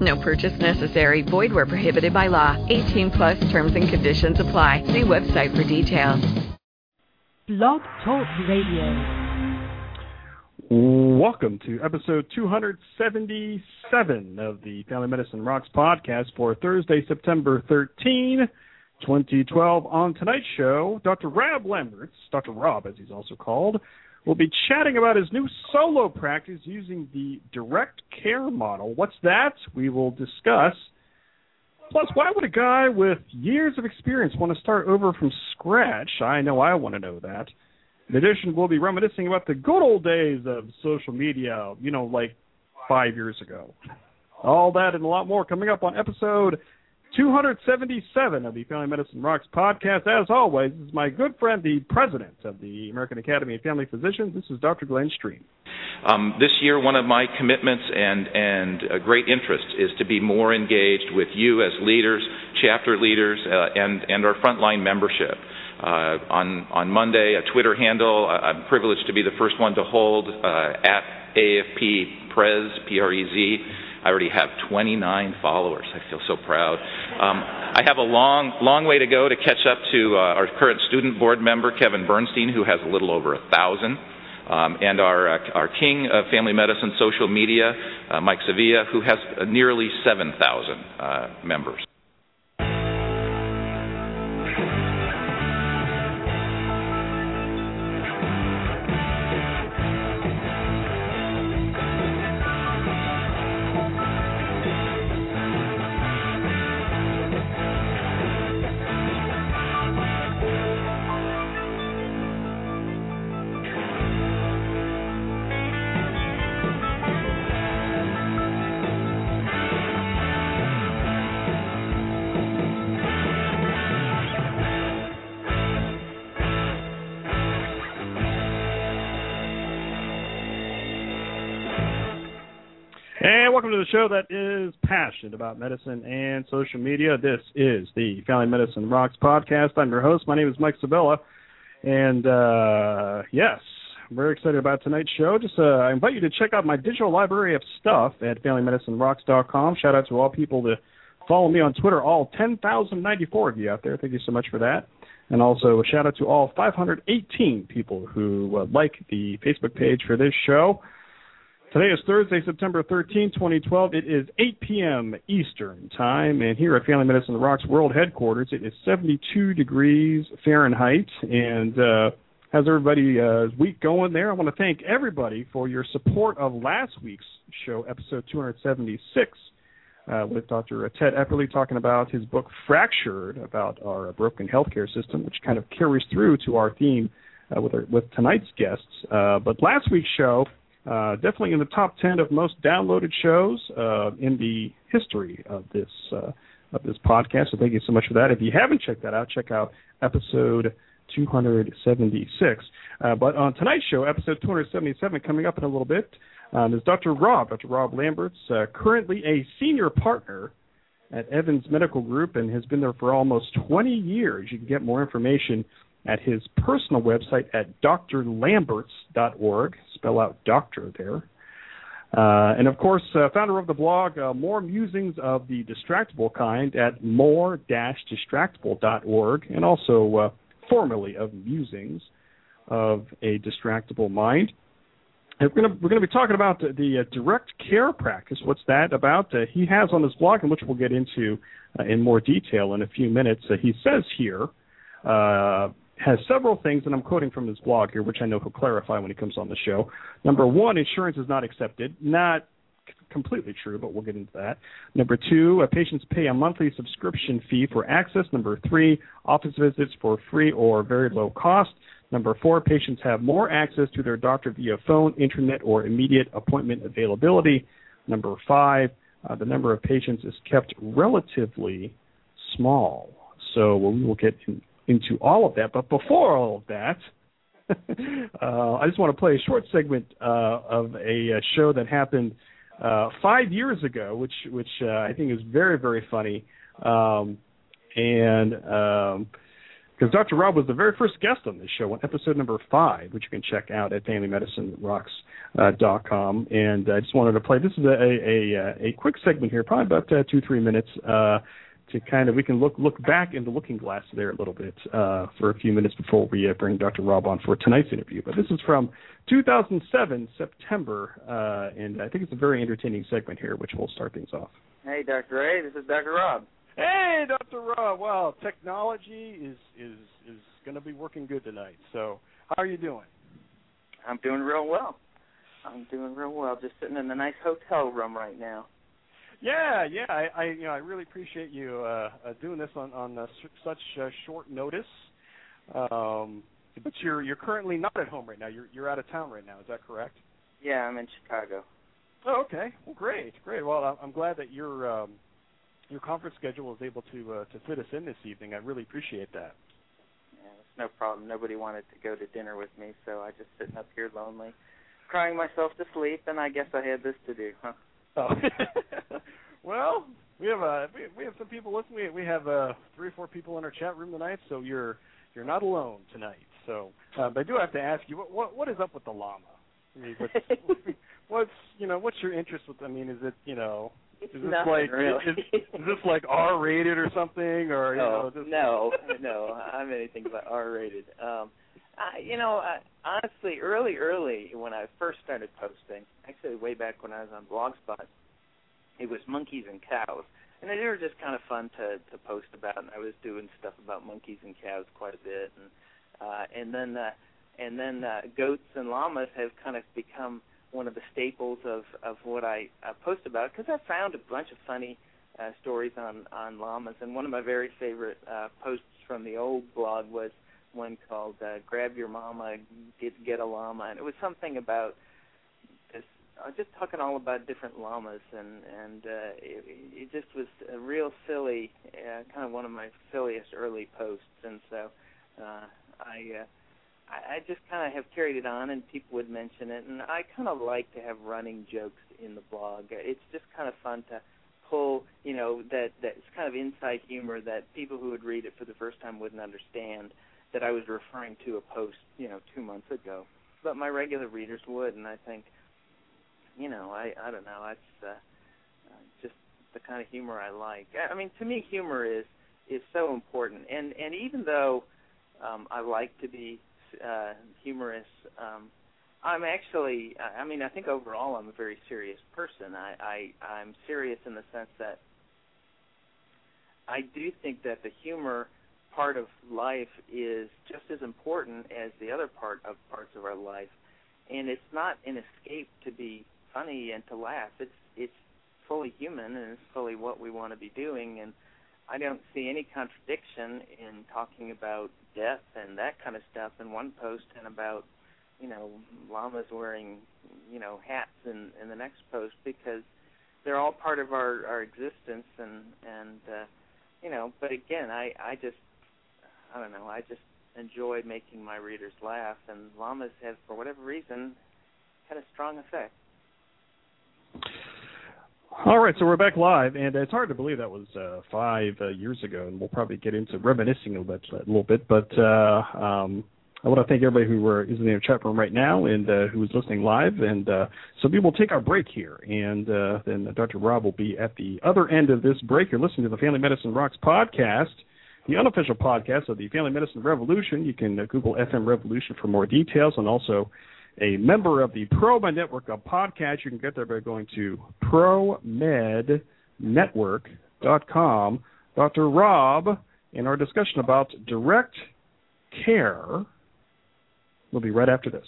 No purchase necessary. Void where prohibited by law. 18 plus terms and conditions apply. See website for details. Blog Talk Radio. Welcome to episode 277 of the Family Medicine Rocks podcast for Thursday, September 13, 2012. On tonight's show, Dr. Rob Lamberts, Dr. Rob as he's also called, will be chatting about his new solo practice using the direct care model. What's that? We will discuss. Plus, why would a guy with years of experience want to start over from scratch? I know I want to know that. In addition, we'll be reminiscing about the good old days of social media, you know, like five years ago. All that and a lot more coming up on episode 277 of the Family Medicine Rocks podcast. As always, this is my good friend, the president of the American Academy of Family Physicians. This is Dr. Glenn Stream. Um, this year, one of my commitments and, and a great interest is to be more engaged with you as leaders, chapter leaders, uh, and, and our frontline membership. Uh, on on Monday, a Twitter handle. I'm privileged to be the first one to hold uh, at AAFP Prez P R E Z. I already have 29 followers. I feel so proud. Um, I have a long long way to go to catch up to uh, our current student board member Kevin Bernstein, who has a little over a thousand. Um, and our uh, our king of family medicine social media, uh, Mike Sevilla, who has nearly 7,000 uh, members. Show that is passionate about medicine and social media. This is the Family Medicine Rocks podcast. I'm your host. My name is Mike Sevilla. And uh, yes, I'm very excited about tonight's show. Just uh, I invite you to check out my digital library of stuff at FamilyMedicineRocks.com. Shout out to all people that follow me on Twitter, all 10,094 of you out there. Thank you so much for that. And also a shout out to all 518 people who uh, like the Facebook page for this show. Today is Thursday, September 13, 2012. It is 8 p.m. Eastern Time, and here at Family Medicine Rocks World Headquarters, it is 72 degrees Fahrenheit. And uh, how's everybody's uh, week going there? I want to thank everybody for your support of last week's show, episode 276, uh, with Dr. Ted Epperly talking about his book Fractured, about our broken healthcare system, which kind of carries through to our theme uh, with, our, with tonight's guests. Uh, but last week's show, uh, definitely in the top 10 of most downloaded shows uh, in the history of this uh, of this podcast. So thank you so much for that. If you haven't checked that out, check out episode 276. Uh, but on tonight's show, episode 277, coming up in a little bit, um, is Dr. Rob, Dr. Rob Lamberts, uh, currently a senior partner at Evans Medical Group and has been there for almost 20 years. You can get more information at his personal website at drlamberts.org. Spell out doctor there. Uh, and of course, uh, founder of the blog uh, More Musings of the Distractible Kind at more-distractible.org, and also uh, formerly of Musings of a Distractible Mind. And we're going to be talking about the, the uh, direct care practice. What's that about? Uh, he has on his blog, and which we'll get into in more detail in a few minutes. he says here has several things, and I'm quoting from his blog here, which I know he'll clarify when he comes on the show. Number one, insurance is not accepted. Not completely true, but we'll get into that. Number two, uh, patients pay a monthly subscription fee for access. Number three, office visits for free or very low cost. Number four, patients have more access to their doctor via phone, internet, or immediate appointment availability. Number five, uh, the number of patients is kept relatively small. So we will get into all of that. But before all of that, uh, I just want to play a short segment uh, of a, a, show that happened uh, five years ago, which which uh, I think is very very funny, um, and because um, Dr. Rob was the very first guest on this show on episode number five, which you can check out at FamilyMedicineRocks.com. Uh, and I just wanted to play. This is a a, a, a quick segment here, probably about uh, two three minutes to kind of we can look look back in the looking glass there a little bit uh, for a few minutes before we uh, bring Dr. Rob on for tonight's interview. But this is from 2007 September, uh, and I think it's a very entertaining segment here, which will start things off. Hey, Dr. A, this is Dr. Rob. Hey, Dr. Rob. Wow, technology is is is going to be working good tonight. So, how are you doing? I'm doing real well. I'm doing real well. Just sitting in a nice hotel room right now. Yeah, yeah, I, I you know I really appreciate you uh, uh, doing this on on uh, such uh, short notice. Um, but you're you're currently not at home right now. You're you're out of town right now. Is that correct? Yeah, I'm in Chicago. Oh, okay. Well, great, great. Well, I'm glad that your um, your conference schedule was able to uh, to fit us in this evening. I really appreciate that. Yeah, it's no problem. Nobody wanted to go to dinner with me, so I just sitting up here lonely, crying myself to sleep, and I guess I had this to do, huh? Oh. well, we have uh we, we have some people listening. We, we have uh three or four people in our chat room tonight, so you're you're not alone tonight. So, uh, but I do have to ask you, what what, what is up with the llama? I mean, what's, what's you know what's your interest with? I mean, is it you know is this Nothing like really. is, is this like R rated or something or you no, know? Just... no, no, I'm anything but R rated. Um, I, you know, I, honestly, early, early when I first started posting, actually way back when I was on Blogspot, it was monkeys and cows, and they were just kind of fun to to post about. And I was doing stuff about monkeys and cows quite a bit, and uh, and then uh, and then uh, goats and llamas have kind of become one of the staples of of what I uh, post about because I found a bunch of funny uh, stories on on llamas, and one of my very favorite uh, posts from the old blog was one called uh, "Grab Your Mama, Get Get a Llama," and it was something about this. Uh, just talking all about different llamas, and and uh, it, it just was a real silly, uh, kind of one of my silliest early posts, and so uh, I. Uh, I, I just kind of have carried it on, and people would mention it, and I kind of like to have running jokes in the blog. It's just kind of fun to pull, you know, that that's kind of inside humor that people who would read it for the first time wouldn't understand that I was referring to a post, you know, two months ago. But my regular readers would, and I think, you know, I I don't know, it's uh, uh, just the kind of humor I like. I mean, to me, humor is is so important, and and even though um, I like to be uh, humorous, um, I'm actually, I mean, I think overall I'm a very serious person. I, I I'm serious in the sense that I do think that the humor part of life is just as important as the other part of parts of our life, and it's not an escape to be funny and to laugh. It's it's fully human and it's fully what we want to be doing. And I don't see any contradiction in talking about death and that kind of stuff in one post and about you know llamas wearing you know hats in in the next post because they're all part of our our existence and and uh you know but again i i just I don't know. I just enjoy making my readers laugh, and llamas have, for whatever reason, had a strong effect. All right, so we're back live, and it's hard to believe that was uh, five uh, years ago, and we'll probably get into reminiscing a little bit, a little bit. But uh, um, I want to thank everybody who uh, is in the chat room right now and uh, who is listening live. And uh, so we will take our break here, and uh, then Dr. Rob will be at the other end of this break. You're listening to the Family Medicine Rocks podcast the unofficial podcast of the Family Medicine Revolution. You can uh, Google FM Revolution for more details, and also a member of the ProMed Network of podcasts. You can get there by going to promednetwork.com. Dr. Rob, in our discussion about direct care, will be right after this.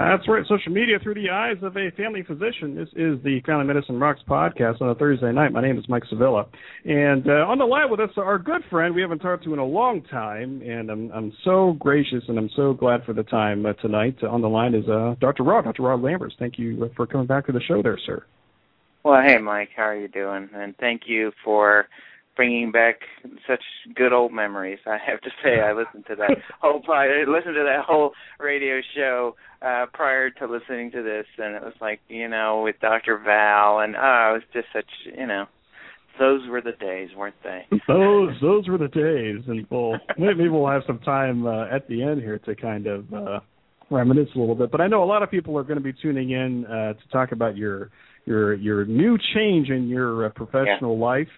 That's right. Social media through the eyes of a family physician. This is the Family Medicine Rocks podcast on a Thursday night. My name is Mike Sevilla, and uh, on the line with us, our good friend we haven't talked to in a long time, and I'm I'm so gracious and I'm so glad for the time uh, tonight. Uh, on the line is uh, Dr. Rob, Dr. Rob Lamberts. Thank you for coming back to the show, there, sir. Well, hey, Mike, how are you doing? And thank you for bringing back such good old memories. I have to say, I listened to that whole I listened to that whole radio show uh prior to listening to this, and it was like you know with Dr. Val, and oh, it was just such you know. Those were the days, weren't they? those those were the days, and we'll maybe we'll have some time uh, at the end here to kind of uh, reminisce a little bit. But I know a lot of people are going to be tuning in uh, to talk about your your your new change in your uh, professional yeah. life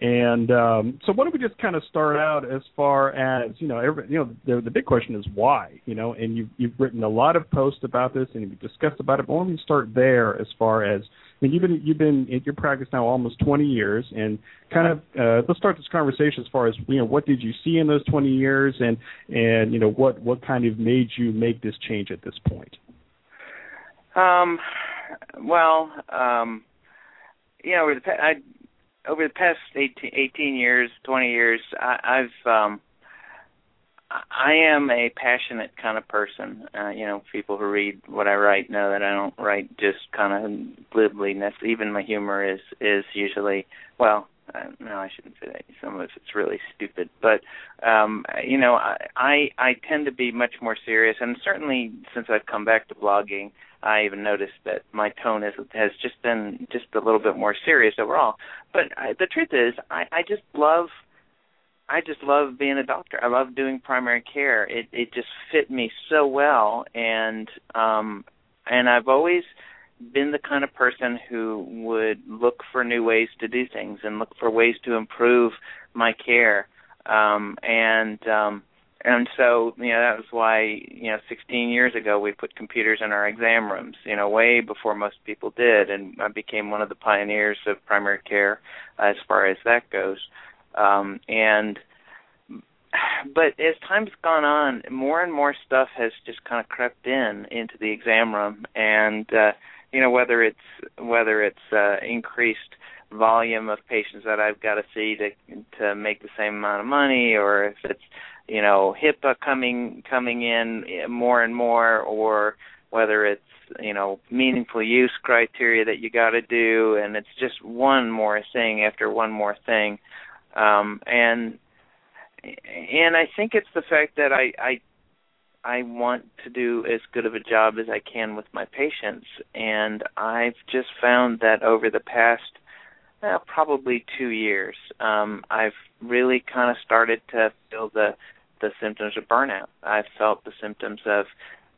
and um, so, why don't we just kind of start out as far as you know, every, you know, the, the big question is why, you know, and you've you've written a lot of posts about this and you've discussed about it. But why don't we start there as far as I mean, you've been you've been in your practice now almost 20 years, and kind of uh, let's start this conversation as far as you know, what did you see in those 20 years, and and you know what what kind of made you make this change at this point. Um, well, um, you know, I over the past 18, 18 years, 20 years, I, I've um I am a passionate kind of person. Uh, you know, people who read what I write know that I don't write just kind of glibly. Even my humor is is usually well. Uh, no, I shouldn't say that. Some of it's really stupid, but um, you know, I, I I tend to be much more serious, and certainly since I've come back to blogging, I even noticed that my tone is, has just been just a little bit more serious overall. But I, the truth is, I, I just love, I just love being a doctor. I love doing primary care. It it just fit me so well, and um, and I've always been the kind of person who would look for new ways to do things and look for ways to improve my care. Um, and um, and so you know that was why you know 16 years ago we put computers in our exam rooms you know way before most people did. And I became one of the pioneers of primary care as far as that goes. Um and but as time's gone on more and more stuff has just kind of crept in into the exam room. And uh you know whether it's whether it's uh increased volume of patients that I've got to see to to make the same amount of money or if it's you know HIPAA coming coming in more and more, or whether it's you know meaningful use criteria that you got to do, and it's just one more thing after one more thing, um, and and I think it's the fact that I I I want to do as good of a job as I can with my patients, and I've just found that over the past uh, probably two years, um, I've really kind of started to feel the the symptoms of burnout. I've felt the symptoms of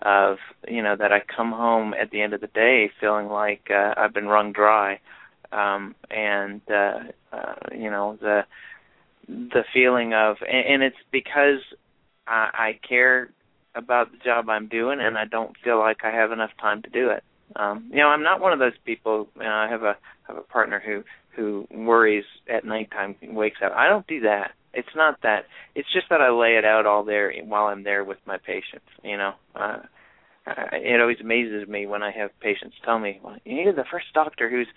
of you know that I come home at the end of the day feeling like uh, I've been wrung dry, um, and uh, uh, you know the the feeling of and, and it's because I, I care about the job I'm doing and I don't feel like I have enough time to do it. Um, you know, I'm not one of those people. You know, I have a have a partner who who worries at nighttime, wakes up. I don't do that. It's not that. It's just that I lay it out all there while I'm there with my patients. You know, uh, it always amazes me when I have patients tell me, "Well, you're the first doctor who's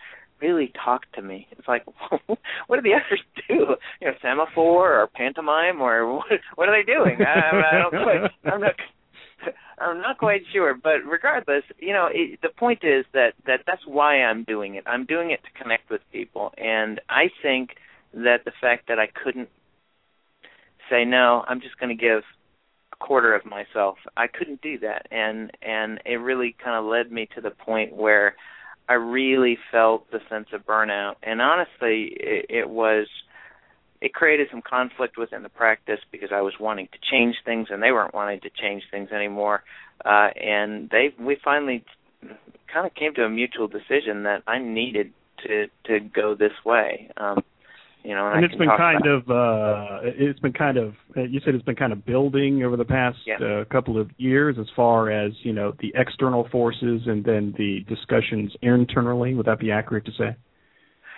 really talk to me." It's like, what do the others do? You know, semaphore or pantomime or what? What are they doing? I, I don't quite. I'm not. I'm not quite sure, but regardless, you know, it, the point is that that that's why I'm doing it. I'm doing it to connect with people, and I think that the fact that I couldn't say no i'm just going to give a quarter of myself i couldn't do that and and it really kind of led me to the point where i really felt the sense of burnout. And honestly it, it was it created some conflict within the practice because i was wanting to change things and they weren't wanting to change things anymore. Uh and they we finally kind of came to a mutual decision that i needed to to go this way. Um you know, and, and it's been kind of uh, it's been kind of you said it's been kind of building over the past yeah. uh, couple of years as far as you know the external forces and then the discussions internally. Would that be accurate to say?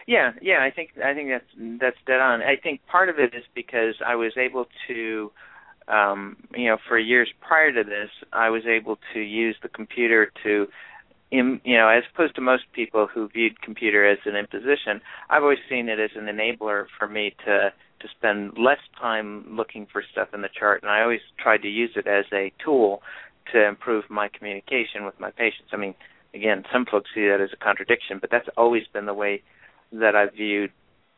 Yeah, yeah, I think I think that's that's dead on. I think part of it is because I was able to um, you know, for years prior to this, I was able to use the computer to, you know, as opposed to most people who viewed computer as an imposition, I've always seen it as an enabler for me to to spend less time looking for stuff in the chart, and I always tried to use it as a tool to improve my communication with my patients. I mean, again, some folks see that as a contradiction, but that's always been the way that I've viewed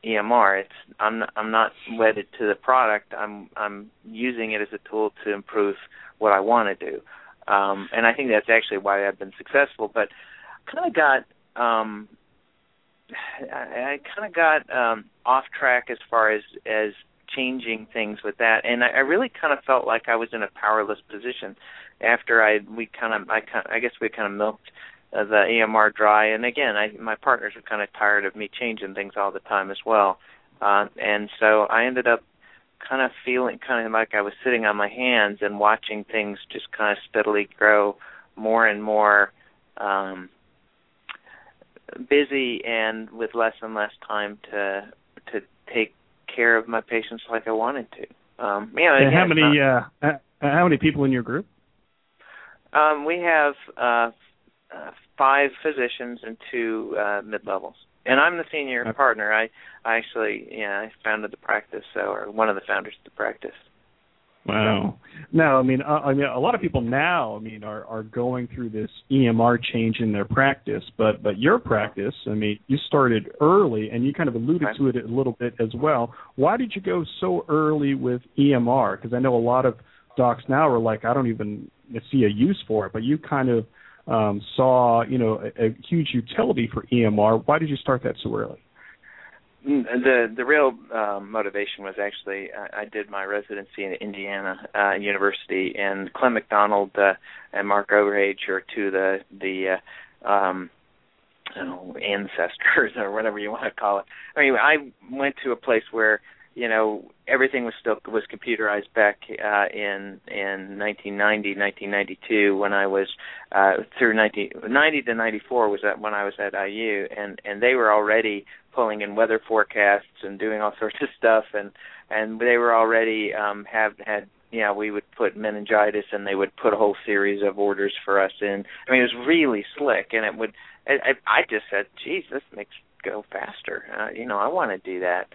EMR. It's I'm not, I'm not wedded to the product. I'm I'm using it as a tool to improve what I want to do, um, and I think that's actually why I've been successful. But kind of got um, I, I kind of got um, off track as far as as changing things with that, and I, I really kind of felt like I was in a powerless position after I we kind of I kind I guess we kind of milked uh, the EMR dry. And again, I my partners are kind of tired of me changing things all the time as well. Uh, and so I ended up kind of feeling kind of like I was sitting on my hands and watching things just kind of steadily grow more and more um busy and with less and less time to to take care of my patients like I wanted to. Um you know, and how many not, uh how many people in your group? Um we have uh uh, five physicians and two uh, mid levels. And I'm the senior okay. partner. I, I actually, yeah, I founded the practice, so or one of the founders of the practice. Wow. Now, I mean, uh, I mean, a lot of people now, I mean, are are going through this EMR change in their practice, but but your practice, I mean, you started early, and you kind of alluded to it a little bit as well. Why did you go so early with EMR? Because I know a lot of docs now are like, I don't even see a use for it, but you kind of um, saw you know a, a huge utility for EMR. Why did you start that so early? Mm, the the real um, motivation was actually I, I did my residency in Indiana uh, University, and Clem McDonald uh, and Marc Overhage are two of the the uh, um, know, ancestors or whatever you want to call it. I mean, I went to a place where you know everything was still was computerized back uh, in in 1990 1992 when I was uh, through 90, 90 to 94 was that when I was at IU and and they were already pulling in weather forecasts and doing all sorts of stuff and and they were already um have had you know we would put meningitis and they would put a whole series of orders for us in. I mean it was really slick and it would I, I just said geez this makes go faster. Uh, you know I want to do that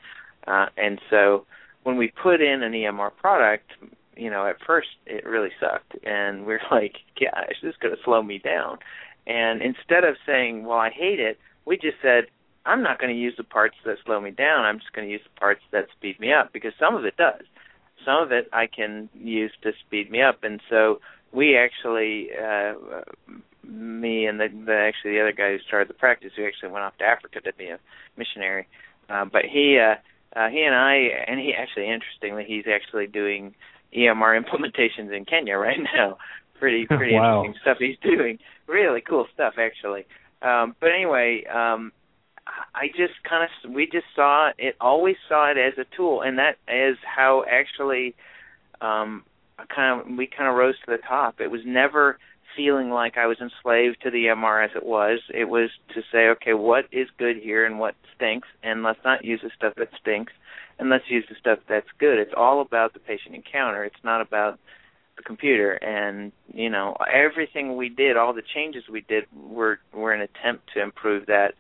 uh, and so when we put in an EMR product, you know, at first it really sucked, and we're like, gosh, this is going to slow me down. And instead of saying, well, I hate it, we just said, I'm not going to use the parts that slow me down. I'm just going to use the parts that speed me up because some of it does. Some of it I can use to speed me up, and so we actually, uh, me and the, the actually the other guy who started the practice, who actually went off to Africa to be a missionary, uh, but he uh, uh, he and I, and he actually, interestingly, he's actually doing EMR implementations in Kenya right now. Pretty, pretty wow. interesting stuff he's doing. Really cool stuff, actually. Um, but anyway, um, I just kind of, we just saw it, always saw it as a tool, and that is how actually, um, kind of, we kind of rose to the top. It was never feeling like I was enslaved to the EMR as it was. It was to say, okay, what is good here and what stinks, and let's not use the stuff that stinks, and let's use the stuff that's good. It's all about the patient encounter. It's not about the computer. And you know, everything we did, all the changes we did, were were an attempt to improve that.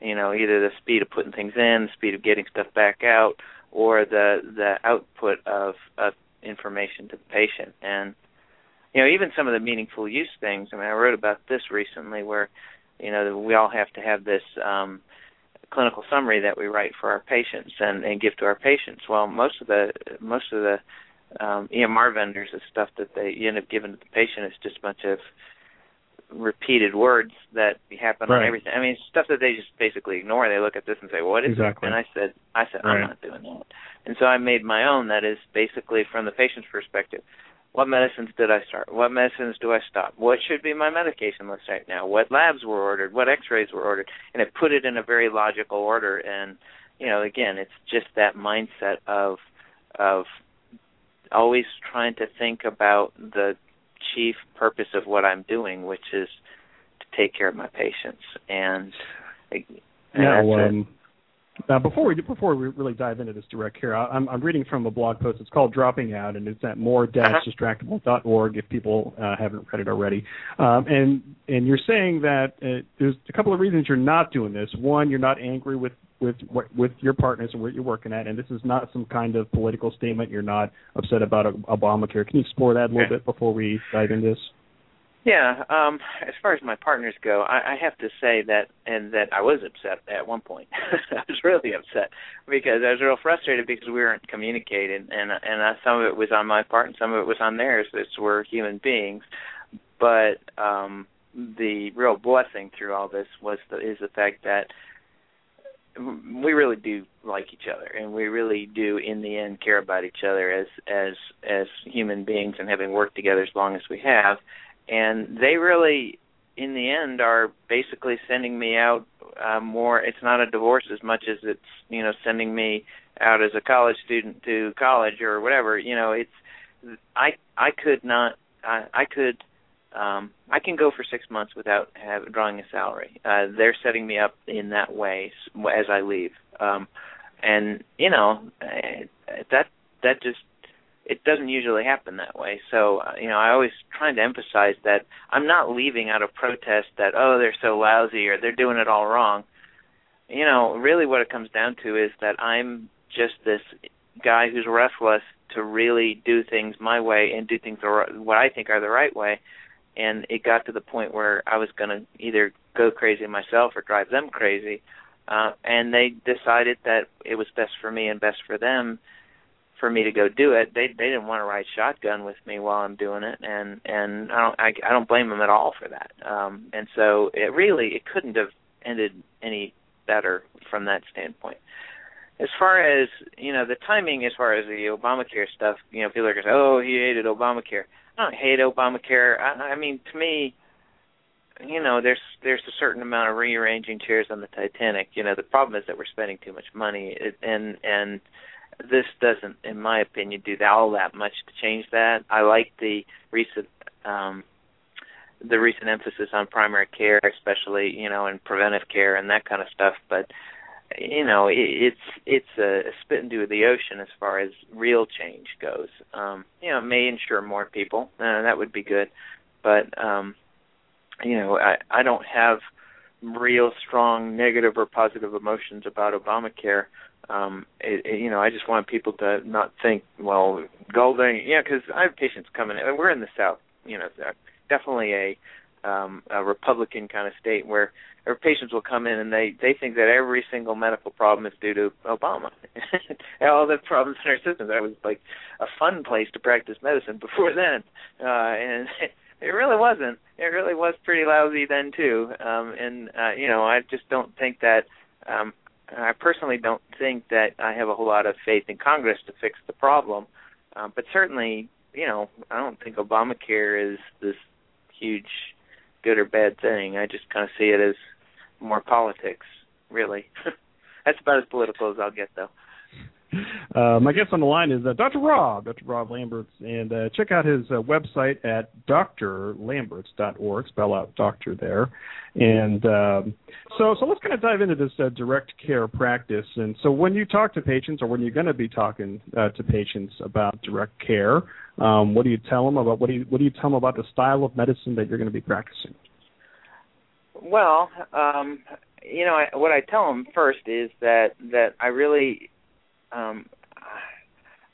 You know, either the speed of putting things in, the speed of getting stuff back out, or the the output of of information to the patient. And you know, even some of the meaningful use things. I mean, I wrote about this recently, where you know we all have to have this um, clinical summary that we write for our patients and, and give to our patients. Well, most of the most of the um, EMR vendors, the stuff that they end up giving to the patient is just a bunch of repeated words that happen right. on everything. I mean, stuff that they just basically ignore. They look at this and say, "What is exactly. it?" And I said, "I said right. I'm not doing that." And so I made my own. That is basically from the patient's perspective. What medicines did I start? What medicines do I stop? What should be my medication list right now? What labs were ordered? What X-rays were ordered? And it put it in a very logical order. And you know, again, it's just that mindset of of always trying to think about the chief purpose of what I'm doing, which is to take care of my patients. And, and now, um, Now, before we before we really dive into this direct here, I'm, I'm reading from a blog post. It's called "Dropping Out," and it's at more-distractible.org if people uh, haven't read it already. Um, and and you're saying that uh, there's a couple of reasons you're not doing this. One, you're not angry with with with your partners and what you're working at, and this is not some kind of political statement. You're not upset about Obamacare. Can you explore that a little bit before we dive into this? Yeah, um, as far as my partners go, I, I have to say that, and that I was upset at one point. I was really upset because I was real frustrated because we weren't communicating, and and uh, some of it was on my part and some of it was on theirs. It's we're human beings, but um, the real blessing through all this was the, is the fact that we really do like each other and we really do in the end care about each other as as as human beings and having worked together as long as we have and they really in the end are basically sending me out uh, more it's not a divorce as much as it's you know sending me out as a college student to college or whatever. You know it's i i could not i i could um i can go for 6 months without have drawing a salary. Uh they're setting me up in that way as i leave. Um and you know eh, that that just it doesn't usually happen that way. So, uh, you know, I always trying to emphasize that I'm not leaving out of protest that oh they're so lousy or they're doing it all wrong. You know, really what it comes down to is that I'm just this guy who's restless to really do things my way and do things the, what I think are the right way. And it got to the point where I was going to either go crazy myself or drive them crazy. Uh, and they decided that it was best for me and best for them for me to go do it. They they didn't want to ride shotgun with me while I'm doing it, and and I don't I, I don't blame them at all for that. Um, and so it really it couldn't have ended any better from that standpoint. As far as you know, the timing as far as the Obamacare stuff, you know, people are going to say, "Oh, he hated Obamacare." I don't hate Obamacare. I, I mean, to me, you know, there's there's a certain amount of rearranging chairs on the Titanic. You know, the problem is that we're spending too much money, and and this doesn't, in my opinion, do all that much to change that. I like the recent um, the recent emphasis on primary care, especially you know, and preventive care and that kind of stuff. But you know, it, it's it's a, spit into the ocean as far as real change goes. Um, you know, it may insure more people, uh, that would be good. But um, you know, I I don't have real strong negative or positive emotions about Obamacare um it, it, you know i just want people to not think well golding yeah because i have patients coming in. We're in the south you know definitely a um a republican kind of state where our patients will come in and they they think that every single medical problem is due to obama. And all the problems in our system that was like a fun place to practice medicine before then. Uh and it really wasn't. It really was pretty lousy then too. Um and uh you know i just don't think that um I personally don't think that I have a whole lot of faith in Congress to fix the problem, um, but certainly, you know, I don't think Obamacare is this huge good or bad thing. I just kind of see it as more politics, really. That's about as political as I'll get, though. Uh, my guest on the line is uh, Dr. Rob, Dr. Rob Lamberts, and uh, check out his uh, website at drlamberts.org. Spell out doctor there, and um, so so let's kind of dive into this uh, direct care practice. And so when you talk to patients, or when you're going to be talking uh, to patients about direct care, um, what do you tell them about what do you what do you tell them about the style of medicine that you're going to be practicing? Well, um, you know, I, what I tell them first is that that I really um,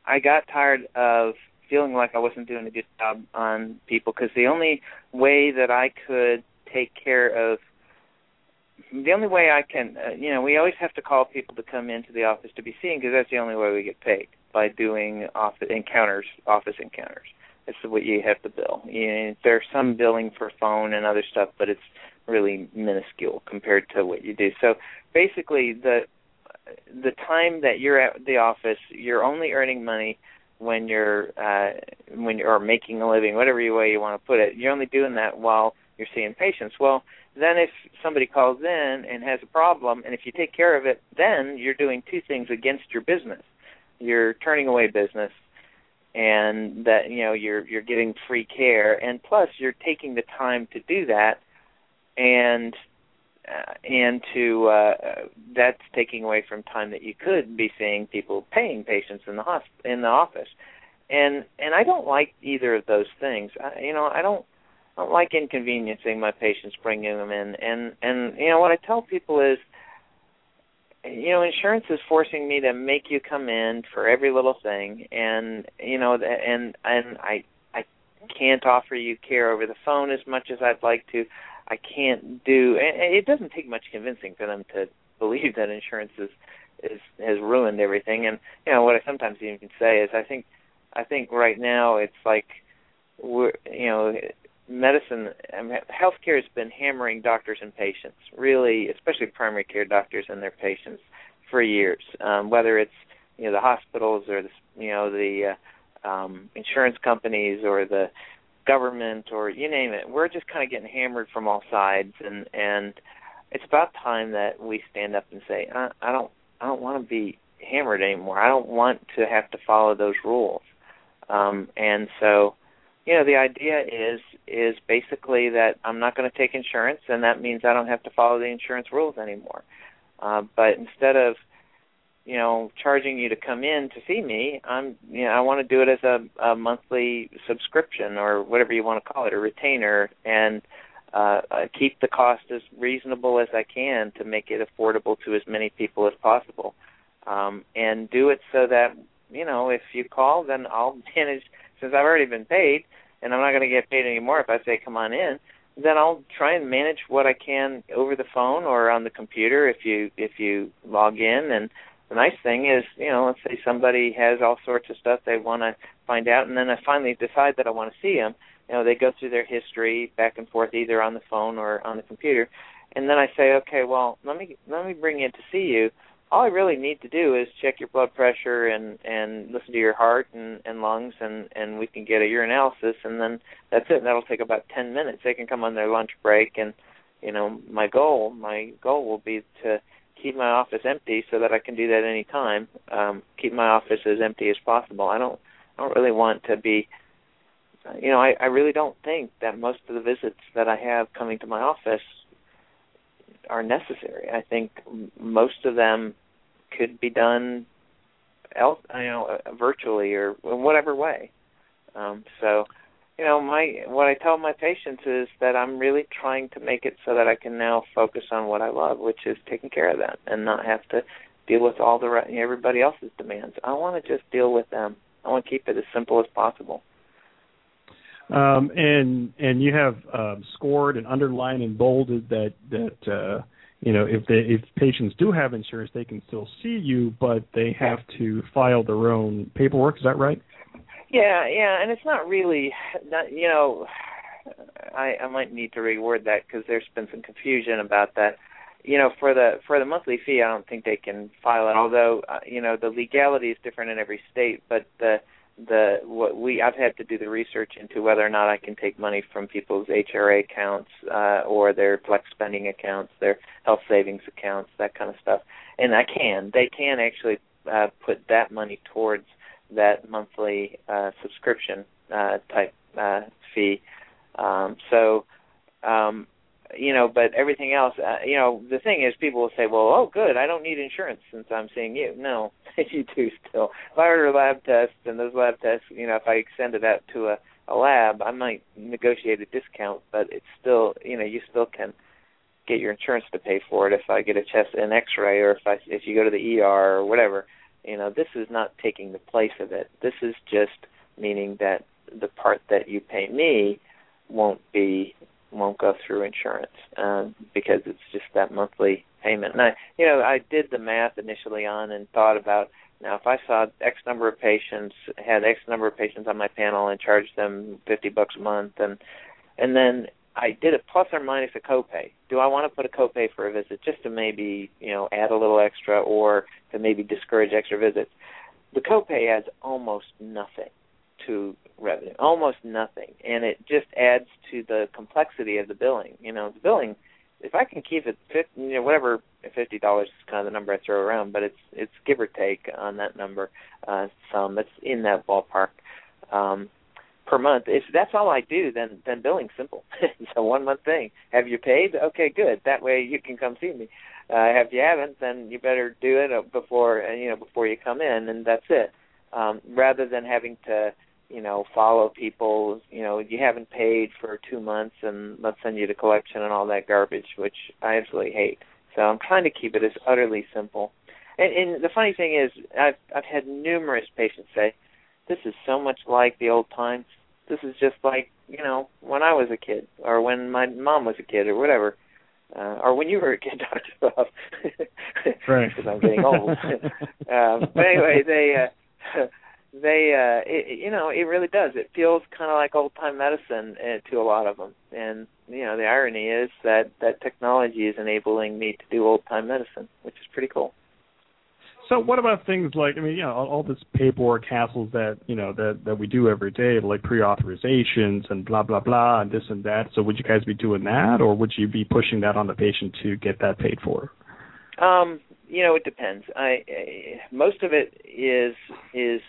I got tired of feeling like I wasn't doing a good job on people because the only way that I could take care of the only way I can, uh, you know, we always have to call people to come into the office to be seen because that's the only way we get paid by doing office encounters, office encounters. That's what you have to bill. You know, there's some billing for phone and other stuff, but it's really minuscule compared to what you do. So basically, the the time that you're at the office, you're only earning money when you're uh when you're making a living, whatever way you want to put it. You're only doing that while you're seeing patients. Well, then if somebody calls in and has a problem and if you take care of it, then you're doing two things against your business. You're turning away business and that you know you're you're getting free care and plus you're taking the time to do that and uh, and to uh, that's taking away from time that you could be seeing people paying patients in the hosp- in the office, and and I don't like either of those things. I, you know, I don't I don't like inconveniencing my patients, bringing them in, and and you know what I tell people is, you know, insurance is forcing me to make you come in for every little thing, and you know, and and I I can't offer you care over the phone as much as I'd like to. I can't do. And it doesn't take much convincing for them to believe that insurance is is has ruined everything. And you know what I sometimes even say is I think I think right now it's like we're you know medicine I mean, healthcare has been hammering doctors and patients really especially primary care doctors and their patients for years um whether it's you know the hospitals or the you know the uh, um insurance companies or the government or you name it. We're just kind of getting hammered from all sides and and it's about time that we stand up and say I, I don't I don't want to be hammered anymore. I don't want to have to follow those rules. Um and so you know the idea is is basically that I'm not going to take insurance and that means I don't have to follow the insurance rules anymore. Uh but instead of you know charging you to come in to see me i'm you know i want to do it as a, a monthly subscription or whatever you want to call it a retainer and uh keep the cost as reasonable as i can to make it affordable to as many people as possible. Um and do it so that you know if you call then i'll manage since i've already been paid and i'm not going to get paid anymore if i say come on in then I'll try and manage what I can over the phone or on the computer if you if you log in and the nice thing is, you know, let's say somebody has all sorts of stuff they want to find out, and then I finally decide that I want to see them. You know, they go through their history back and forth either on the phone or on the computer, and then I say, okay, well, let me let me bring in to see you. All I really need to do is check your blood pressure and and listen to your heart and and lungs, and and we can get a urinalysis, and then that's it. That'll take about ten minutes. They can come on their lunch break, and you know, my goal my goal will be to keep my office empty so that I can do that any time. Um, keep my office as empty as possible. I don't I don't really want to be you know, I, I really don't think that most of the visits that I have coming to my office are necessary. I think most of them could be done else, you know, virtually or in whatever way. Um, so you know my what i tell my patients is that i'm really trying to make it so that i can now focus on what i love which is taking care of them and not have to deal with all the everybody else's demands. I want to just deal with them. I want to keep it as simple as possible. Um and and you have um scored and underlined and bolded that that uh you know if they if patients do have insurance they can still see you but they have to file their own paperwork. Is that right yeah, yeah, and it's not really, not, you know, I I might need to reword that because there's been some confusion about that. You know, for the for the monthly fee, I don't think they can file it. Although, uh, you know, the legality is different in every state, but the the what we I've had to do the research into whether or not I can take money from people's HRA accounts uh or their flex spending accounts, their health savings accounts, that kind of stuff. And I can. They can actually uh put that money towards that monthly uh, subscription uh, type uh, fee. Um, so, um, you know, but everything else, uh, you know, the thing is, people will say, "Well, oh, good, I don't need insurance since I'm seeing you." No, you do still. If I order lab tests and those lab tests, you know, if I send it out to a, a lab, I might negotiate a discount, but it's still, you know, you still can get your insurance to pay for it if I get a chest an X-ray or if I if you go to the ER or whatever. You know, this is not taking the place of it. This is just meaning that the part that you pay me won't be won't go through insurance um, because it's just that monthly payment. And I, you know, I did the math initially on and thought about now if I saw X number of patients, had X number of patients on my panel, and charged them fifty bucks a month, and and then I did it plus or minus a copay. Do I want to put a copay for a visit just to maybe you know add a little extra or to maybe discourage extra visits? The copay adds almost nothing to revenue, almost nothing, and it just adds to the complexity of the billing. You know, the billing. If I can keep it, 50, you know, whatever, fifty dollars is kind of the number I throw around, but it's it's give or take on that number. Uh, some it's in that ballpark. Um, per month. If that's all I do, then then billing's simple. it's a one month thing. Have you paid? Okay, good. That way you can come see me. Uh, if you haven't, then you better do it uh, before uh, you know before you come in, and that's it. Um, rather than having to you know follow people, you know you haven't paid for two months, and let's send you to collection and all that garbage, which I absolutely hate. So I'm trying to keep it as utterly simple. And, and the funny thing is, I've I've had numerous patients say, "This is so much like the old times. This is just like you know when I was a kid, or when my mom was a kid, or whatever, uh, or when you were a kid, Doctor Bob." right. Because I'm getting old. um, but anyway, they. Uh, they uh it, you know it really does it feels kind of like old time medicine uh, to a lot of them and you know the irony is that that technology is enabling me to do old time medicine which is pretty cool so what about things like I mean, you know, all, this paperwork hassles that you know that that we do every day, like pre-authorizations and blah blah blah and this and that. So would you guys be doing that, or would you be pushing that on the patient to get that paid for? Um, you know, it depends. I, I most of it is is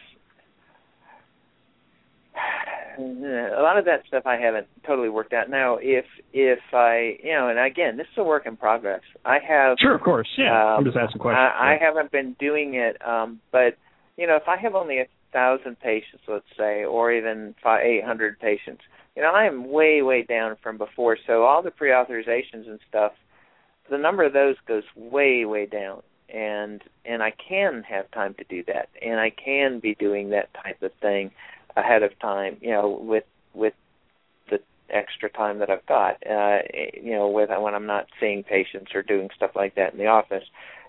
a lot of that stuff I haven't totally worked out. Now, if if I, you know, and again, this is a work in progress. I have sure, of course, yeah. Um, I'm just asking questions. I, I haven't been doing it, um, but you know, if I have only a thousand patients, let's say, or even five, eight hundred patients, you know, I am way way down from before. So all the pre-authorizations and stuff, the number of those goes way way down, and and I can have time to do that, and I can be doing that type of thing ahead of time, you know, with with the extra time that I've got, uh, you know, with when I'm not seeing patients or doing stuff like that in the office.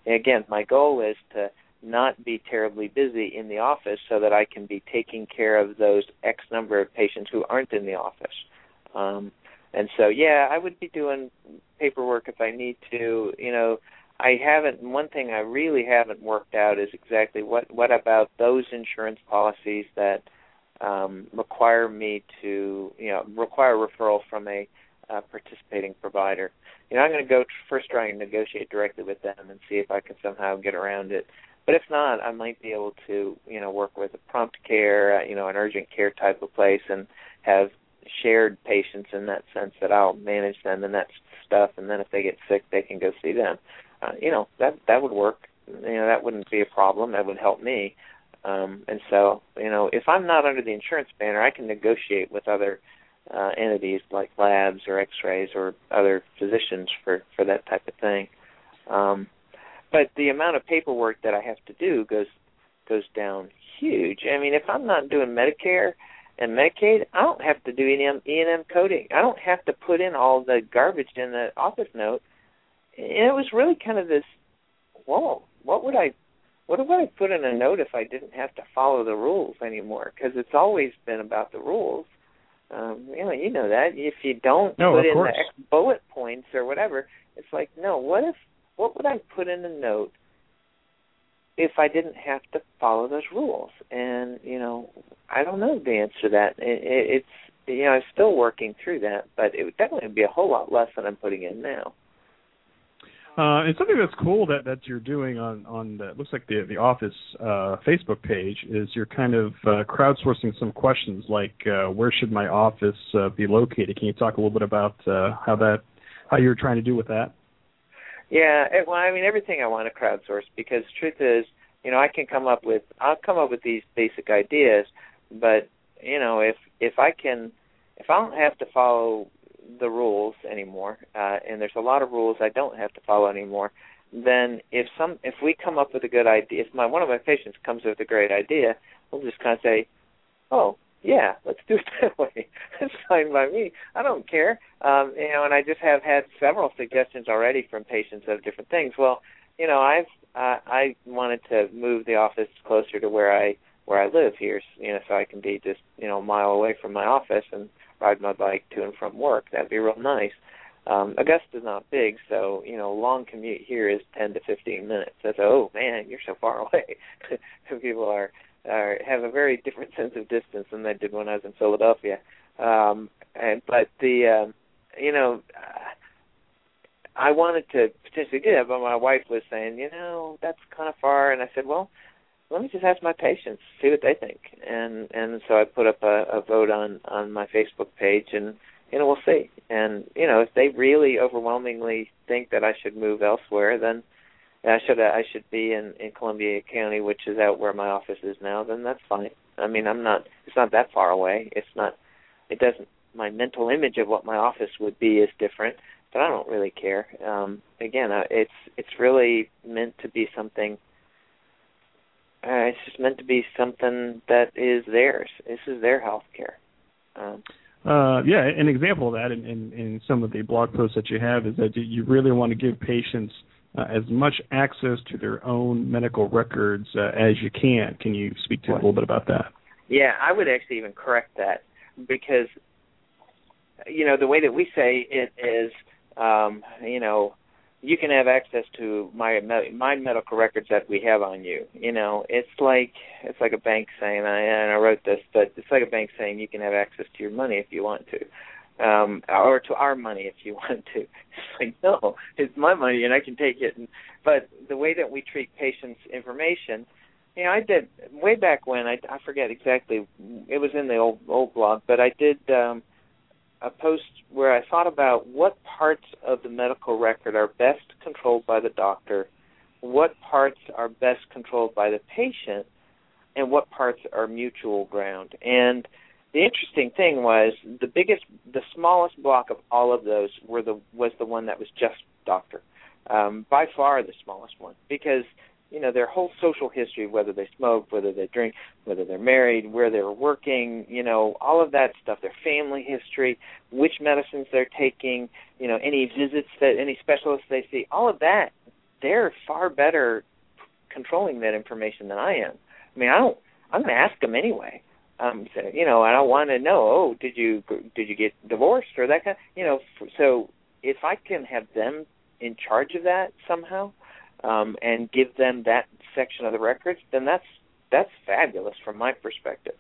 And again, my goal is to not be terribly busy in the office so that I can be taking care of those X number of patients who aren't in the office. Um, and so, yeah, I would be doing paperwork if I need to. You know, I haven't. One thing I really haven't worked out is exactly what what about those insurance policies that um, require me to, you know, require referral from a uh, participating provider. You know, I'm going to go first try and negotiate directly with them and see if I can somehow get around it. But if not, I might be able to, you know, work with a prompt care, uh, you know, an urgent care type of place, and have shared patients in that sense that I'll manage them and that stuff, and then if they get sick, they can go see them. Uh, you know, that that would work. You know, that wouldn't be a problem. That would help me. Um, and so, you know, if I'm not under the insurance banner, I can negotiate with other uh, entities like labs or X-rays or other physicians for for that type of thing. Um, but the amount of paperwork that I have to do goes goes down huge. I mean, if I'm not doing Medicare and Medicaid, I don't have to do E and M coding. I don't have to put in all the garbage in the office note. And it was really kind of this, whoa, what would I what would I put in a note if I didn't have to follow the rules anymore? Because it's always been about the rules. Um, you know, you know that if you don't no, put in course. the X bullet points or whatever, it's like, no. What if? What would I put in a note if I didn't have to follow those rules? And you know, I don't know the answer to that. It, it, it's you know, I'm still working through that, but it would definitely be a whole lot less than I'm putting in now. Uh, and something that's cool that, that you're doing on on the, looks like the the office uh, Facebook page is you're kind of uh, crowdsourcing some questions like uh, where should my office uh, be located? Can you talk a little bit about uh, how that how you're trying to do with that? Yeah, well, I mean everything I want to crowdsource because truth is, you know, I can come up with I'll come up with these basic ideas, but you know, if if I can if I don't have to follow the rules anymore, uh, and there's a lot of rules I don't have to follow anymore, then if some if we come up with a good idea, if my one of my patients comes with a great idea, we'll just kind of say, "Oh, yeah, let's do it that way." That's fine by me. I don't care. Um, you know, and I just have had several suggestions already from patients of different things. Well, you know, I've uh, I wanted to move the office closer to where I where I live here, you know, so I can be just you know a mile away from my office and ride my bike to and from work. That'd be real nice. Um, Augusta's not big, so you know, long commute here is ten to fifteen minutes. That's oh man, you're so far away. People are are have a very different sense of distance than they did when I was in Philadelphia. Um, and but the um, you know, I wanted to potentially do that, but my wife was saying, you know, that's kind of far, and I said, well, let me just ask my patients, see what they think, and and so I put up a, a vote on on my Facebook page, and you know we'll see. And you know if they really overwhelmingly think that I should move elsewhere, then I should I should be in in Columbia County, which is out where my office is now. Then that's fine. I mean I'm not it's not that far away. It's not it doesn't my mental image of what my office would be is different, but I don't really care. Um, again, uh, it's it's really meant to be something. Uh, it's just meant to be something that is theirs. This is their health care. Um, uh, yeah, an example of that in, in, in some of the blog posts that you have is that you really want to give patients uh, as much access to their own medical records uh, as you can. Can you speak to a little bit about that? Yeah, I would actually even correct that because you know the way that we say it is um you know you can have access to my my medical records that we have on you you know? It's like it's like a bank saying I and I wrote this but it's like a bank saying you can have access to your money if you want to um or to our money if you want to. It's like no it's my money and I can take it. And but the way that we treat patients information you know I did way back when I I forget exactly it was in the old old blog but I did um a post where I thought about what parts of the medical record are best controlled by the doctor, what parts are best controlled by the patient, and what parts are mutual ground. And the interesting thing was the biggest, the smallest block of all of those were the was the one that was just doctor, um, by far the smallest one because you know their whole social history whether they smoke whether they drink whether they're married where they're working you know all of that stuff their family history which medicines they're taking you know any visits that any specialists they see all of that they're far better controlling that information than i am. I mean i don't i'm going to ask them anyway. Um so, you know and i want to know oh did you did you get divorced or that kind you know so if i can have them in charge of that somehow um, and give them that section of the records, then that's that's fabulous from my perspective.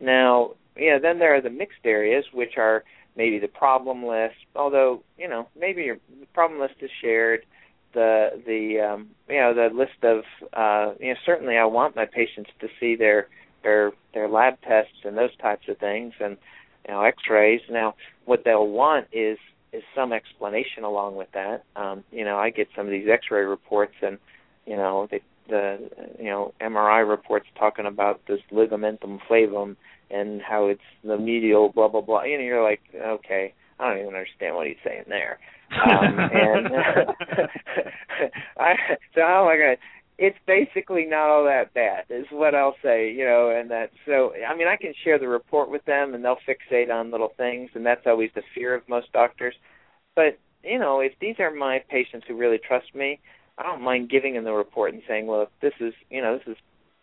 Now, yeah, then there are the mixed areas, which are maybe the problem list. Although you know maybe your problem list is shared. The the um, you know the list of uh, you know certainly I want my patients to see their their their lab tests and those types of things and you know X-rays. Now what they'll want is is some explanation along with that. Um, you know, I get some of these X-ray reports, and you know, they, the you know MRI reports talking about this ligamentum flavum and how it's the medial blah blah blah. You know, you're like, okay, I don't even understand what he's saying there. Um, and I, so how am I going to? It's basically not all that bad is what I'll say, you know, and that so I mean I can share the report with them and they'll fixate on little things and that's always the fear of most doctors. But, you know, if these are my patients who really trust me, I don't mind giving them the report and saying, Well, if this is you know, this is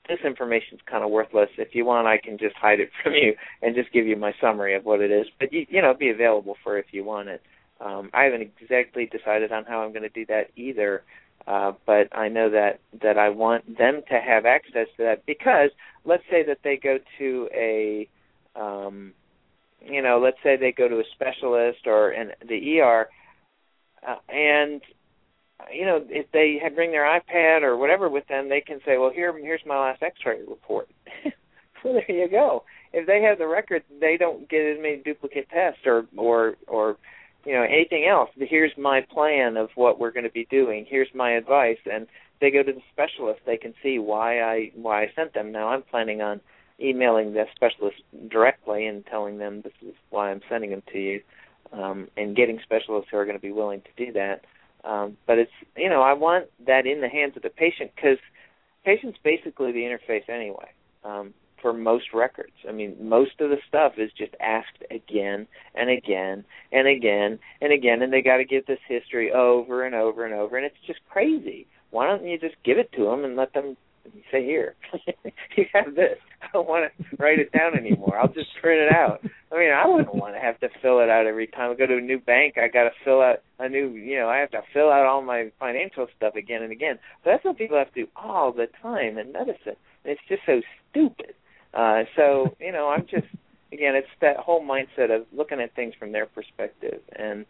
this information's kind of worthless. If you want, I can just hide it from you and just give you my summary of what it is. But you, you know, be available for if you want it. Um, I haven't exactly decided on how I'm going to do that either. Uh, but I know that that I want them to have access to that because let's say that they go to a um, you know let's say they go to a specialist or in the ER uh, and you know if they have bring their iPad or whatever with them they can say well here here's my last x-ray report. Well there you go. If they have the record they don't get as many duplicate tests or or or you know anything else here's my plan of what we're going to be doing here's my advice and they go to the specialist. They can see why i why i sent them. Now i'm planning on emailing the specialist directly and telling them this is why i'm sending them to you um, and getting specialists who are going to be willing to do that. Um, but it's you know i want that in the hands of the patient because patient's basically the interface anyway. Um, for most records. I mean, most of the stuff is just asked again and again and again and again, and they got to give this history over and over and over, and it's just crazy. Why don't you just give it to them and let them say, "Here, you have this." I don't want to write it down anymore. I'll just print it out. I mean, I wouldn't want to have to fill it out every time I go to a new bank. I got to fill out a new, you know, I have to fill out all my financial stuff again and again. But that's what people have to do all the time in medicine. And it's just so stupid. Uh, so you know, I'm just again, it's that whole mindset of looking at things from their perspective, and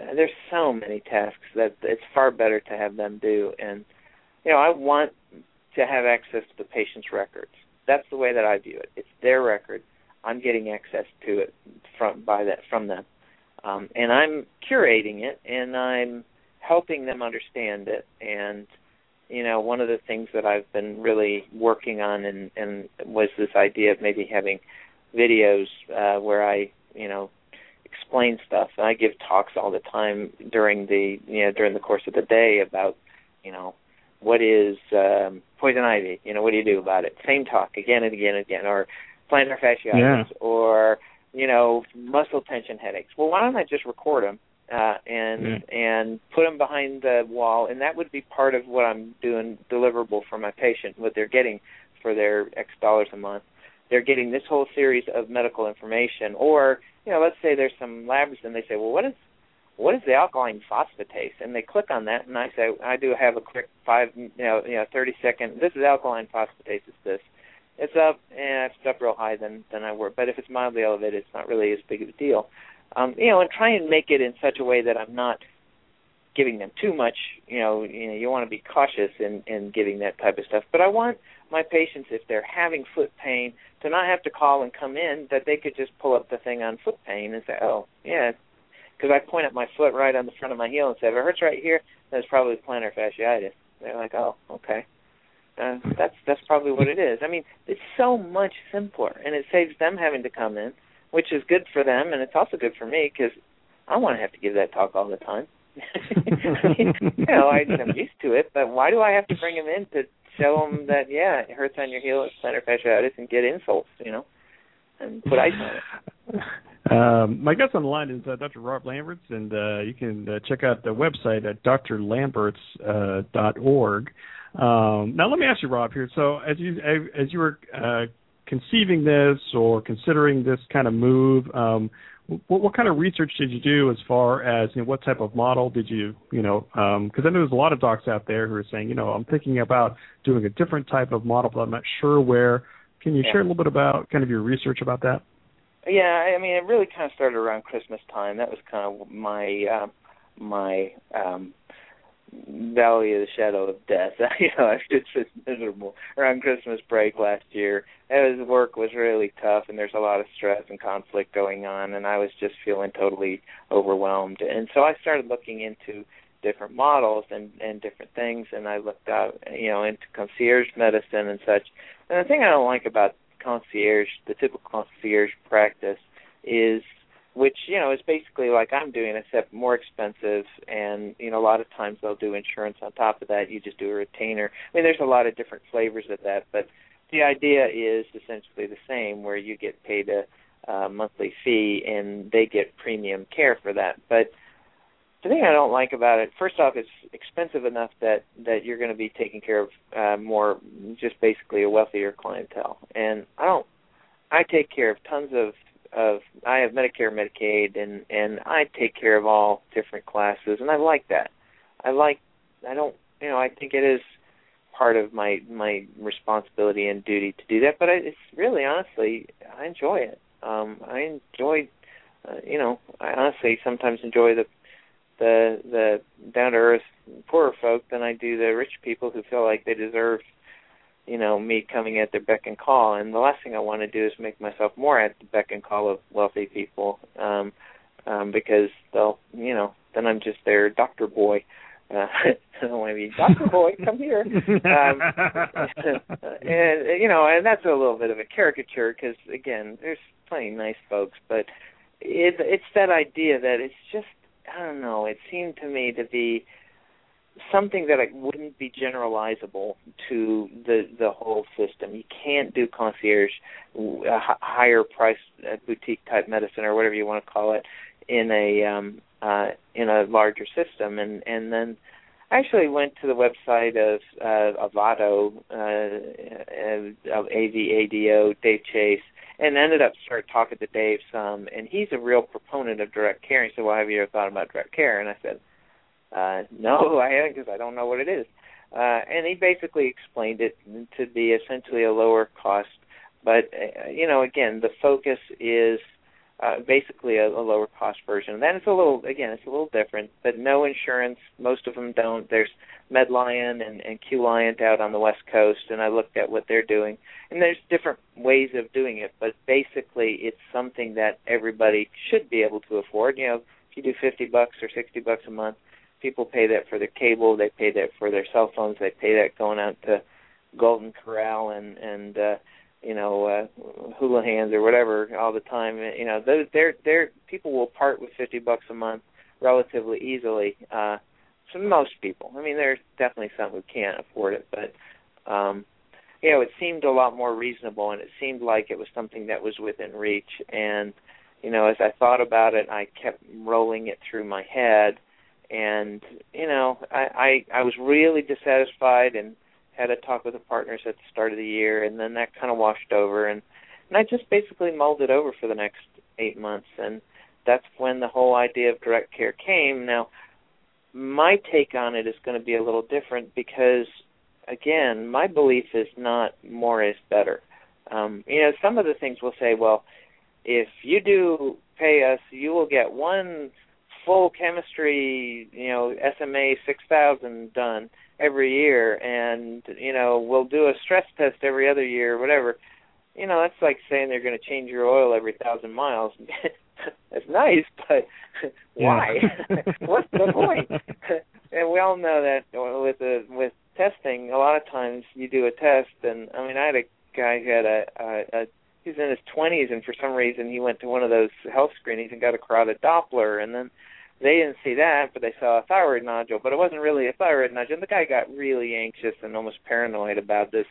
uh, there's so many tasks that it's far better to have them do. And you know, I want to have access to the patient's records. That's the way that I view it. It's their record. I'm getting access to it from by that from them, um, and I'm curating it and I'm helping them understand it. And you know, one of the things that I've been really working on and, and was this idea of maybe having videos uh, where I, you know, explain stuff. And I give talks all the time during the, you know, during the course of the day about, you know, what is um, poison ivy? You know, what do you do about it? Same talk again and again and again, or plantar fasciitis, yeah. or you know, muscle tension headaches. Well, why don't I just record them uh, and and put them behind the wall, and that would be part of what I'm doing deliverable for my patient, what they're getting for their X dollars a month. They're getting this whole series of medical information, or you know, let's say there's some labs and they say, well, what is what is the alkaline phosphatase? And they click on that, and I say, I do have a quick five, you know, you know, thirty second. This is alkaline phosphatase. It's this. It's up, and if it's up real high, then then I work. But if it's mildly elevated, it's not really as big of a deal. Um, you know, and try and make it in such a way that I'm not giving them too much. You know, you know, you want to be cautious in in giving that type of stuff. But I want my patients, if they're having foot pain, to not have to call and come in. That they could just pull up the thing on foot pain and say, "Oh, yeah," because I point at my foot right on the front of my heel and say, "If it hurts right here, that's probably plantar fasciitis." They're like, "Oh, okay." Uh, that's that's probably what it is. I mean, it's so much simpler, and it saves them having to come in, which is good for them, and it's also good for me because I don't want to have to give that talk all the time. You know, I, I'm used to it, but why do I have to bring them in to show them that yeah, it hurts on your heel, it's plantar fasciitis, and get insults, you know, and put ice on it. Um, my guest on the line is uh, Dr. Rob Lamberts, and uh, you can uh, check out the website at drlamberts.org. Uh, um, now, let me ask you, Rob, here. So, as you as you were uh, conceiving this or considering this kind of move, um, what, what kind of research did you do as far as you know, what type of model did you, you know, because I know there's a lot of docs out there who are saying, you know, I'm thinking about doing a different type of model, but I'm not sure where. Can you Yeah. share a little bit about kind of your research about that? Yeah, I mean, it really kind of started around Christmas time. That was kind of my um, my um, valley of the shadow of death. you know, I was just miserable around Christmas break last year. As work was really tough, and there's a lot of stress and conflict going on, and I was just feeling totally overwhelmed. And so I started looking into different models and and different things, and I looked out, you know, into concierge medicine and such. And the thing I don't like about concierge, the typical concierge practice, is which you know is basically like I'm doing, except more expensive. And you know, a lot of times they'll do insurance on top of that. You just do a retainer. I mean, there's a lot of different flavors of that, but the idea is essentially the same, where you get paid a uh, monthly fee and they get premium care for that. But the thing I don't like about it, first off, it's expensive enough that that you're going to be taking care of uh, more, just basically a wealthier clientele. And I don't, I take care of tons of of I have Medicare, Medicaid, and and I take care of all different classes, and I like that. I like, I don't, you know, I think it is part of my my responsibility and duty to do that. But I, it's really, honestly, I enjoy it. Um, I enjoy, uh, you know, I honestly sometimes enjoy the the the down to earth poorer folk than I do the rich people who feel like they deserve you know me coming at their beck and call and the last thing I want to do is make myself more at the beck and call of wealthy people um um because they'll you know then I'm just their doctor boy uh, I don't want to be doctor boy come here um and you know and that's a little bit of a caricature because again there's plenty nice folks but it it's that idea that it's just I don't know. It seemed to me to be something that wouldn't be generalizable to the the whole system. You can't do concierge, higher price boutique type medicine or whatever you want to call it in a um uh in a larger system and and then I actually went to the website of uh Avado uh of AVADO Dave Chase and ended up start talking to Dave some, and he's a real proponent of direct care. He said, "Well, have you ever thought about direct care?" And I said, uh, "No, I haven't, because I don't know what it is." Uh, and he basically explained it to be essentially a lower cost, but uh, you know, again, the focus is uh, basically a, a lower cost version. Then it's a little again, it's a little different, but no insurance. Most of them don't. There's Medlion and, and Qliance out on the West Coast, and I looked at what they're doing, and there's different ways of doing it, but basically it's something that everybody should be able to afford. You know, if you do 50 bucks or 60 bucks a month, people pay that for their cable, they pay that for their cell phones, they pay that going out to Golden Corral and and uh, you know uh, hula hands or whatever all the time. You know, those they're they're people will part with 50 bucks a month relatively easily. Uh, for most people. I mean, there's definitely some who can't afford it, but um, you know, it seemed a lot more reasonable, and it seemed like it was something that was within reach. And you know, as I thought about it, I kept rolling it through my head, and you know, I I, I was really dissatisfied and had a talk with the partners at the start of the year, and then that kind of washed over, and and I just basically mulled it over for the next eight months, and that's when the whole idea of direct care came. Now, my take on it is going to be a little different because, again, my belief is not more is better. Um, you know, some of the things will say, well, if you do pay us, you will get one full chemistry, you know, SMA 6000 done every year, and you know, we'll do a stress test every other year, or whatever. You know, that's like saying they're going to change your oil every thousand miles. That's nice, but why? What's the point? and we all know that with the with testing, a lot of times you do a test, and I mean, I had a guy who had a, a, a he's in his twenties, and for some reason he went to one of those health screenings and got a carotid Doppler, and then they didn't see that, but they saw a thyroid nodule, but it wasn't really a thyroid nodule. And the guy got really anxious and almost paranoid about this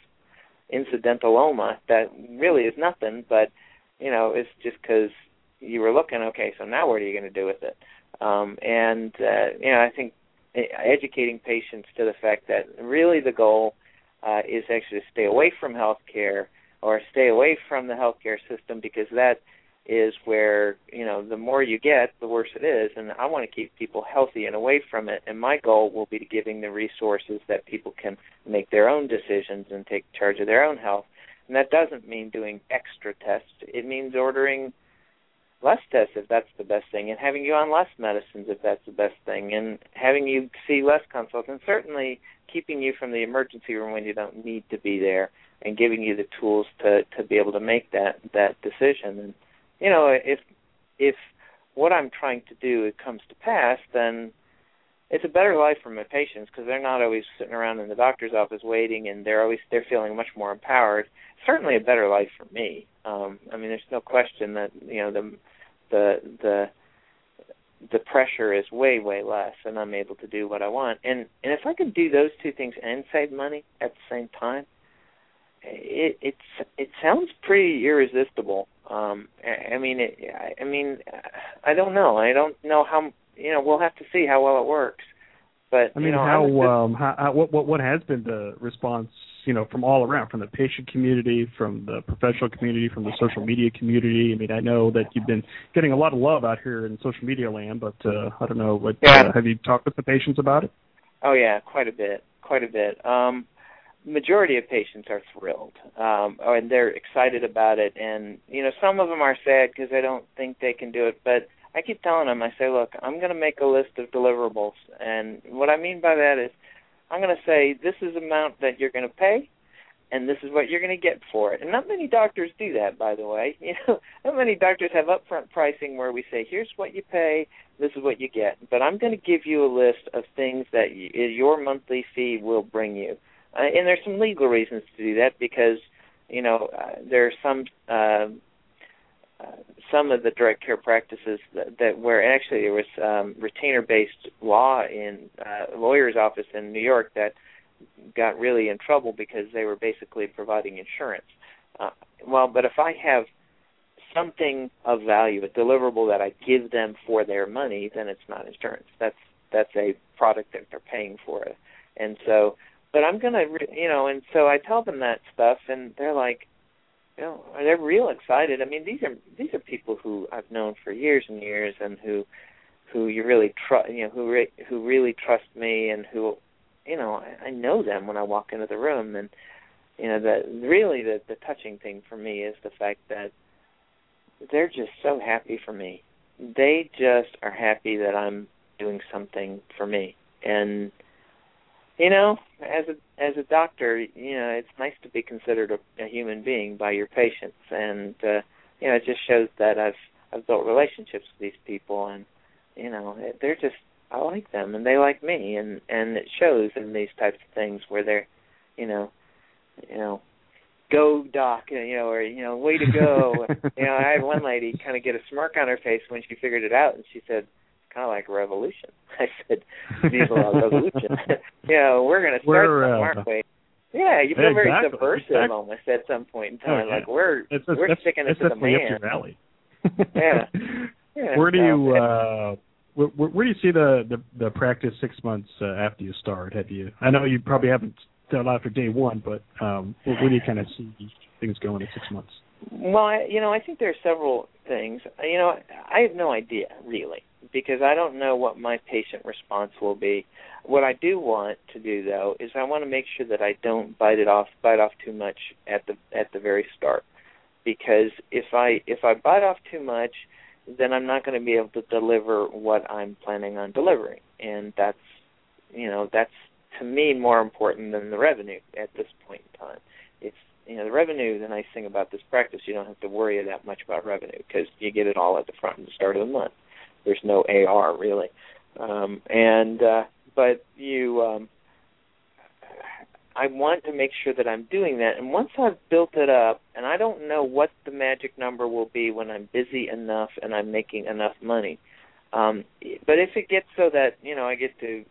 incidentaloma that really is nothing, but you know, it's just because you were looking, okay, so now what are you going to do with it? Um, and uh, you know, I think educating patients to the fact that really the goal uh, is actually to stay away from healthcare or stay away from the healthcare system because that is where you know the more you get, the worse it is. And I want to keep people healthy and away from it. And my goal will be to giving the resources that people can make their own decisions and take charge of their own health. And that doesn't mean doing extra tests. It means ordering less tests if that's the best thing, and having you on less medicines if that's the best thing, and having you see less consults, and certainly keeping you from the emergency room when you don't need to be there, and giving you the tools to to be able to make that that decision. And you know, if if what I'm trying to do it comes to pass, then it's a better life for my patients because they're not always sitting around in the doctor's office waiting, and they're always they're feeling much more empowered. Certainly, a better life for me. Um, I mean, there's no question that you know the the the the pressure is way way less and I'm able to do what I want and and if I can do those two things and save money at the same time it it's it sounds pretty irresistible. Um I, I mean it I, I mean I don't know. I don't know how you know we'll have to see how well it works. But I mean you know, how just, um how, how what what what has been the response you know from all around from the patient community from the professional community from the social media community? I mean i know that you've been getting a lot of love out here in social media land but uh i don't know what yeah. uh, have you talked with the patients about it? Oh yeah quite a bit quite a bit. Um majority of patients are thrilled um and they're excited about it and you know some of them are sad because they don't think they can do it but I keep telling them, I say, look, I'm going to make a list of deliverables, and what I mean by that is I'm going to say this is the amount that you're going to pay, and this is what you're going to get for it. And not many doctors do that, by the way. You know, not many doctors have upfront pricing where we say, here's what you pay, this is what you get. But I'm going to give you a list of things that your monthly fee will bring you. Uh, and there's some legal reasons to do that because, you know, uh, there are some. Uh, uh, some of the direct care practices that, that where actually there was um, retainer-based law in uh, lawyer's office in New York that got really in trouble because they were basically providing insurance. Uh, well, but if I have something of value, a deliverable that I give them for their money, then it's not insurance. That's that's a product that they're paying for, and so. But I'm gonna, you know, and so I tell them that stuff, and they're like, you know, they're real excited. I mean, these are these are people who I've known for years and years, and who who you really trust, you know, who re- who really trust me, and who, you know, I, I know them when I walk into the room, and you know, the really the the touching thing for me is the fact that they're just so happy for me. They just are happy that I'm doing something for me. And you know, as a as a doctor, you know, it's nice to be considered a, a human being by your patients. And uh you know, it just shows that I've I've built relationships with these people and you know, they're just I like them and they like me. And and it shows in these types of things where they're you know, you know, go doc you know or you know way to go. You know i had one lady kind of get a smirk on her face when she figured it out and she said kind of like revolution i said viva la revolution you know we're going to start We're, some, uh, aren't we yeah you feel very subversive exactly. almost at some point in Oh, time yeah. like we're It's, we're sticking it to the man up your alley. Yeah. yeah where do so you uh where, where where do you see the, the the practice six months uh, after you start? Have you? I know you probably haven't done after day one, but um, where, where do you kind of see things going in six months? Well, I, you know, I think there are several things. You know, I have no idea really because I don't know what my patient response will be. What I do want to do though is I want to make sure that I don't bite it off, bite off too much at the at the very start, because if I if I bite off too much, then I'm not going to be able to deliver what I'm planning on delivering, and that's you know that's to me more important than the revenue at this point in time. It's you know the revenue. The nice thing about this practice, you don't have to worry that much about revenue because you get it all at the front and the start of the month. There's no AR really, um, and uh, but you. Um, I want to make sure that I'm doing that. And once I've built it up, and I don't know what the magic number will be when I'm busy enough and I'm making enough money. Um, but if it gets so that you know I get to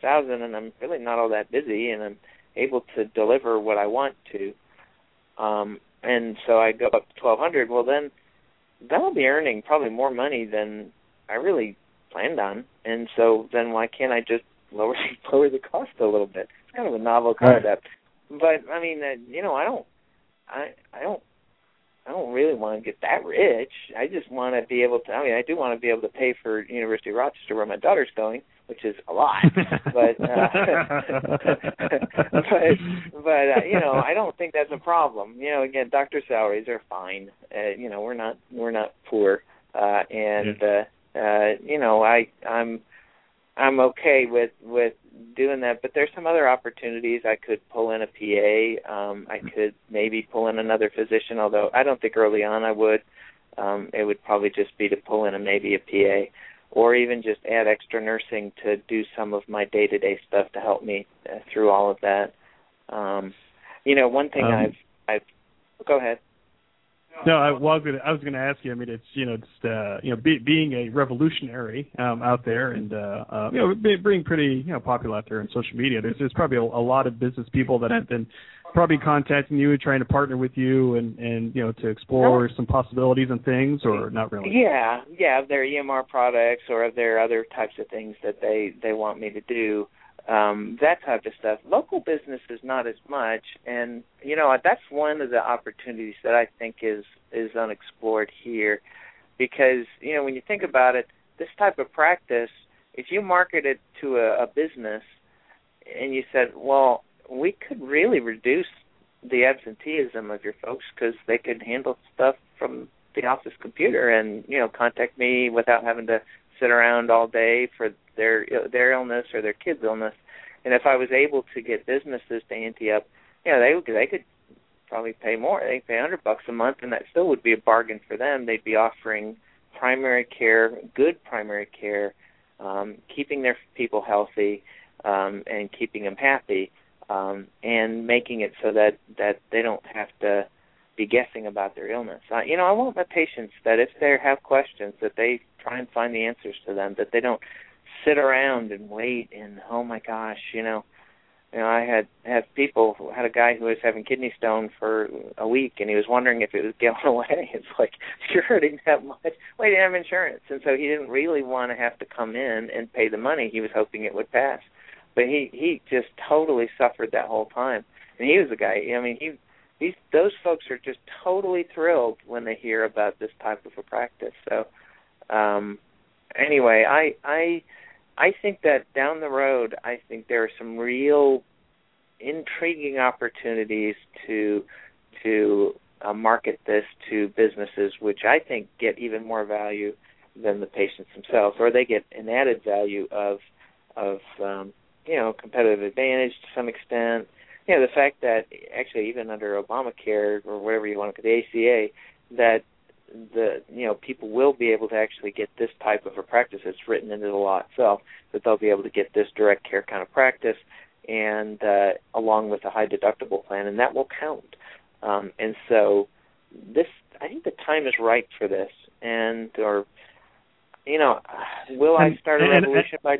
thousand and I'm really not all that busy and I'm able to deliver what I want to, um, and so I go up to twelve hundred. Well, then that'll be earning probably more money than I really planned on. And so then why can't I just lower lower the cost a little bit? It's kind of a novel Right. concept. But I mean, uh, you know, I don't, I I don't. I don't really want to get that rich. I just want to be able to. I mean, I do want to be able to pay for University of Rochester, where my daughter's going, which is a lot. but uh, but but uh, you know, I don't think that's a problem. You know, again, doctor salaries are fine. Uh, you know, we're not we're not poor, uh, and uh, uh, you know, I I'm I'm okay with with doing that. But there's some other opportunities. I could pull in a PA. Um, I could maybe pull in another physician, although I don't think early on I would. Um, it would probably just be to pull in a maybe a PA, or even just add extra nursing to do some of my day to day stuff to help me uh, through all of that. Um, you know, one thing Um, I've I've go ahead. No, I, was gonna, I was gonna ask you. I mean, it's you know, just uh, you know, be, being a revolutionary um, out there, and uh, uh, you know, be, being pretty you know popular out there on social media. There's there's probably a, a lot of business people that have been probably contacting you, trying to partner with you, and and you know, to explore some possibilities and things, or not really. Yeah, yeah, of their EMR products or of their other types of things that they they want me to do. Um, that type of stuff. Local business is not as much, and you know that's one of the opportunities that I think is is unexplored here, because you know when you think about it, this type of practice, if you market it to a, a business, and you said, well, we could really reduce the absenteeism of your folks because they could handle stuff from the office computer and you know contact me without having to sit around all day for their their illness or their kids illness. And if i was able to get businesses to ante up you know they they could probably pay more. They pay a hundred bucks a month and that still would be a bargain for them. They'd be offering primary care good primary care um keeping their people healthy um and keeping them happy um and making it so that that they don't have to be guessing about their illness. Uh, you know, I want my patients that if they have questions, that they try and find the answers to them. That they don't sit around and wait and oh my gosh, you know, you know, I had had people had a guy who was having kidney stone for a week and he was wondering if it was going away. It's like you're hurting that much. Well, he didn't have insurance, and so he didn't really want to have to come in and pay the money. He was hoping it would pass, but he he just totally suffered that whole time. And he was a guy. I mean, he these those folks are just totally thrilled when they hear about this type of a practice. So um anyway, I I I think that down the road I think there are some real intriguing opportunities to to uh, market this to businesses, which I think get even more value than the patients themselves, or they get an added value of of um, you know competitive advantage to some extent. Know the fact that actually even under Obamacare or whatever you want to call the ACA, that the you know people will be able to actually get this type of a practice. It's written into the law itself that they'll be able to get this direct care kind of practice, and uh, along with a high deductible plan, and that will count. Um, and so this, I think the time is right for this, and or you know, will I start a revolution by?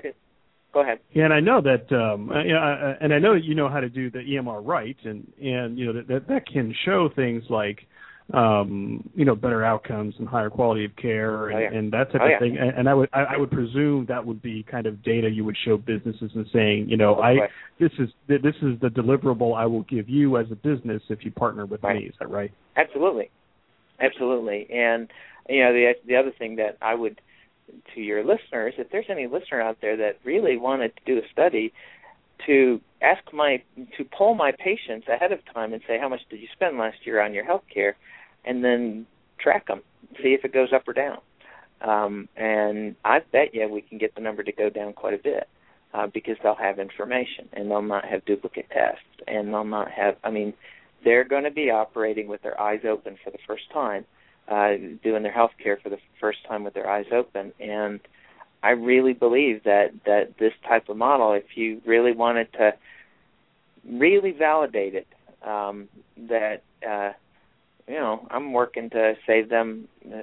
Go ahead. Yeah, and I know that, um, uh, yeah, and I know that you know how to do the EMR right, and and you know that that, that can show things like um, you know, better outcomes and higher quality of care and, oh, yeah. and that type oh, of yeah. thing. And, and I would I, I would presume that would be kind of data you would show businesses and saying, you know, I right. this is this is the deliverable I will give you as a business if you partner with right. me. Is that right? Absolutely, absolutely. And you know, the the other thing that I would to your listeners, if there's any listener out there that really wanted to do a study to ask my to poll my patients ahead of time and say how much did you spend last year on your health care and then track them, see if it goes up or down. Um, and I bet you we can get the number to go down quite a bit uh, because they'll have information and they'll not have duplicate tests and they'll not have. I mean, they're going to be operating with their eyes open for the first time, uh, doing their health care for the first time with their eyes open, and I really believe that that this type of model, if you really wanted to really validate it, um, that uh, you know, I'm working to save them, uh,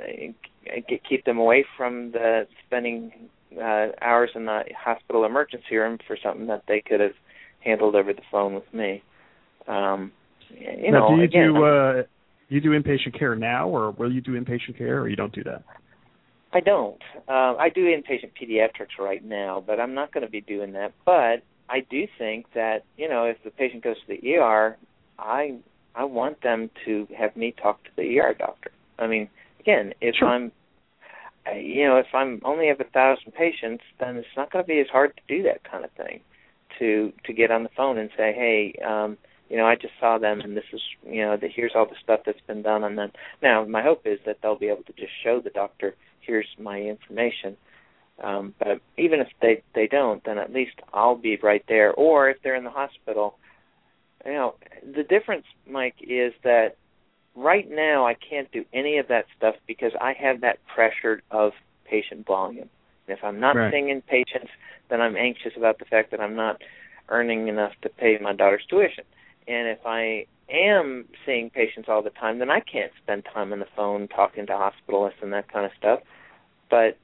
keep them away from the spending uh, hours in the hospital emergency room for something that they could have handled over the phone with me. Um, you now, know, do you again, do uh, you do inpatient care now, or will you do inpatient care, or you don't do that? I don't. Uh, I do inpatient pediatrics right now, but I'm not going to be doing that. But I do think that you know, if the patient goes to the ER, I I want them to have me talk to the ER doctor. I mean, again, if sure. I'm, you know, if I'm only have a thousand patients, then it's not going to be as hard to do that kind of thing, to to get on the phone and say, hey, um, you know, I just saw them, and this is, you know, the, here's all the stuff that's been done on them. Now, my hope is that they'll be able to just show the doctor, here's my information. Um, but even if they they don't, then at least I'll be right there. Or if they're in the hospital, you know, the difference, Mike, is that right now I can't do any of that stuff because I have that pressure of patient volume. And if I'm not right. seeing patients, then I'm anxious about the fact that I'm not earning enough to pay my daughter's tuition. And if I am seeing patients all the time, then I can't spend time on the phone talking to hospitalists and that kind of stuff. But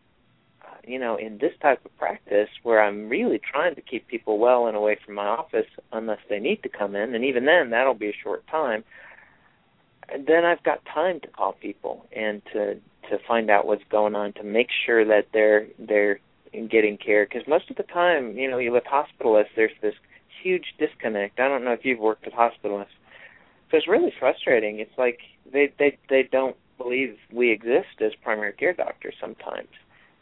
you know, in this type of practice where I'm really trying to keep people well and away from my office unless they need to come in, and even then that'll be a short time, then I've got time to call people and to to find out what's going on to make sure that they're they're getting care because most of the time, you know, with hospitalists there's this huge disconnect. I don't know if you've worked with hospitalists. So it's really frustrating. It's like they they they don't believe we exist as primary care doctors sometimes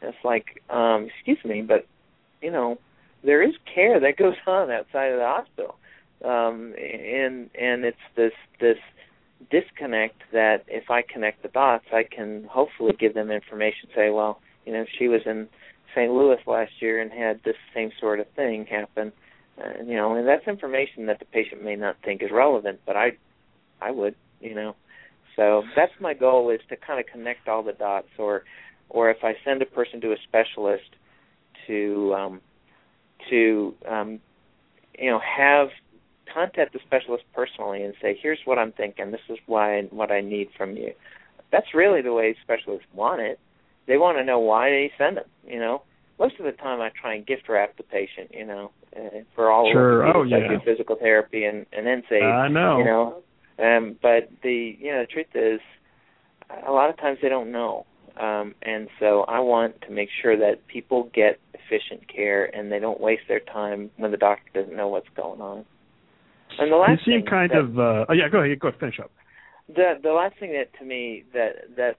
it's like, um, excuse me, but you know, there is care that goes on outside of the hospital, um, and and it's this this disconnect that if I connect the dots, I can hopefully give them information. Say, well, you know, she was in St. Louis last year and had this same sort of thing happen. Uh, you know, and that's information that the patient may not think is relevant, but I, I would, you know. So that's my goal is to kind of connect all the dots, or or if I send a person to a specialist to um, to um, you know have contact the specialist personally and say, "Here's what I'm thinking. This is why what I need from you." That's really the way specialists want it. They want to know why they send them. You know, most of the time I try and gift wrap the patient. You know, uh, for all sure. of the oh, yeah. I do physical therapy and and then say, I know. You know, um, but the you know the truth is, a lot of times they don't know um, and so I want to make sure that people get efficient care and they don't waste their time when the doctor doesn't know what's going on. And the last you seem kind that, of uh, oh yeah go ahead go ahead, finish up. The the last thing that to me that that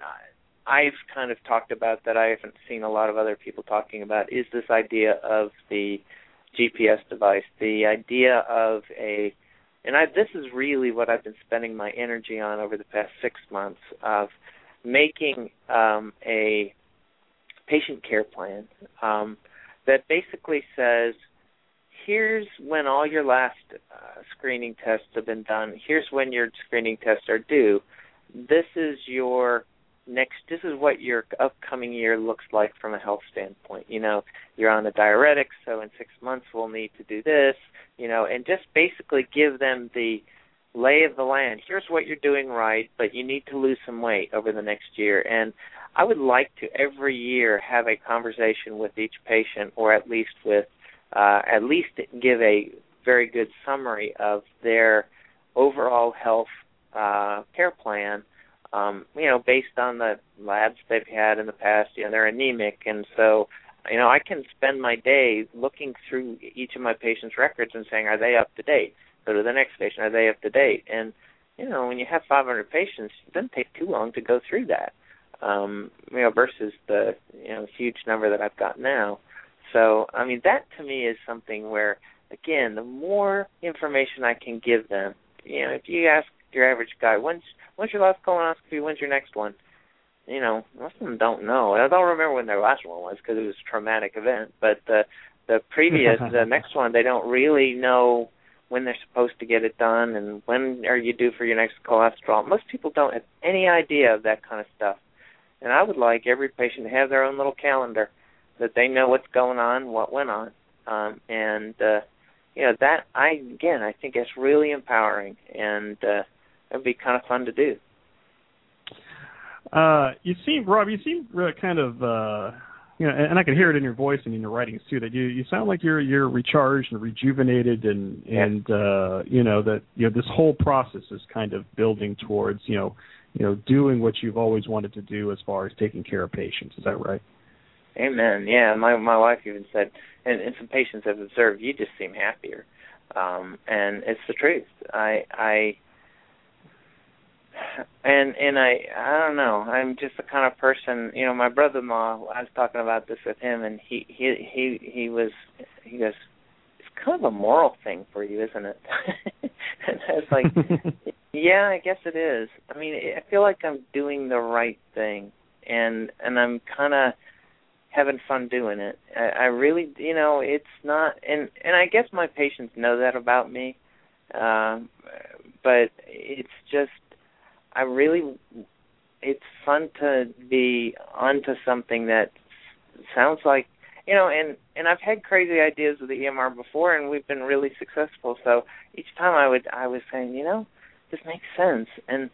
I've kind of talked about that I haven't seen a lot of other people talking about is this idea of the GPS device, the idea of a and I this is really what I've been spending my energy on over the past six months of making um, a patient care plan um, that basically says here's when all your last uh, screening tests have been done. Here's when your screening tests are due. This is your next this is what your upcoming year looks like from a health standpoint. You know you're on the diuretics so in 6 months we'll need to do this you know and just basically give them the lay of the land. Here's what you're doing right but you need to lose some weight over the next year. And i would like to every year have a conversation with each patient or at least with uh, at least give a very good summary of their overall health uh, care plan um, you know, based on the labs they've had in the past, you know, they're anemic, and so, you know, I can spend my day looking through each of my patients' records and saying, are they up to date? Go to the next patient, are they up to date? And you know, when you have 500 patients, it doesn't take too long to go through that. Um, you know, versus the you know huge number that I've got now. So, I mean, that to me is something where, again, the more information I can give them, you know, if you ask your average guy, when's when's your last colonoscopy? When's your next one? You know, most of them don't know. I don't remember when their last one was because it was a traumatic event. But the the previous, the next one, they don't really know when they're supposed to get it done and when are you due for your next cholesterol. Most people don't have any idea of that kind of stuff. And I would like every patient to have their own little calendar that they know what's going on, what went on. Um and uh you know that I again I think it's really empowering and uh it'd be kind of fun to do. Uh, you seem Rob. You seem really kind of uh, you know, and I can hear it in your voice and in your writings too. That you you sound like you're you're recharged and rejuvenated, and and uh, you know that you know this whole process is kind of building towards you know you know doing what you've always wanted to do as far as taking care of patients. Is that right? Amen. Yeah, my my wife even said, and, and some patients have observed, you just seem happier, um, and it's the truth. I I and and I I don't know. I'm just the kind of person. You know, my brother-in-law. I was talking about this with him, and he he he he was he goes. It's kind of a moral thing for you, isn't it? and I was like, yeah, I guess it is. I mean, I feel like I'm doing the right thing, and and I'm kind of having fun doing it. I, I really, you know, it's not, and and I guess my patients know that about me, um, but it's just I really it's fun to be onto something that sounds like you know and and I've had crazy ideas with the EMR before and we've been really successful. So each time I would I was saying you know this makes sense. And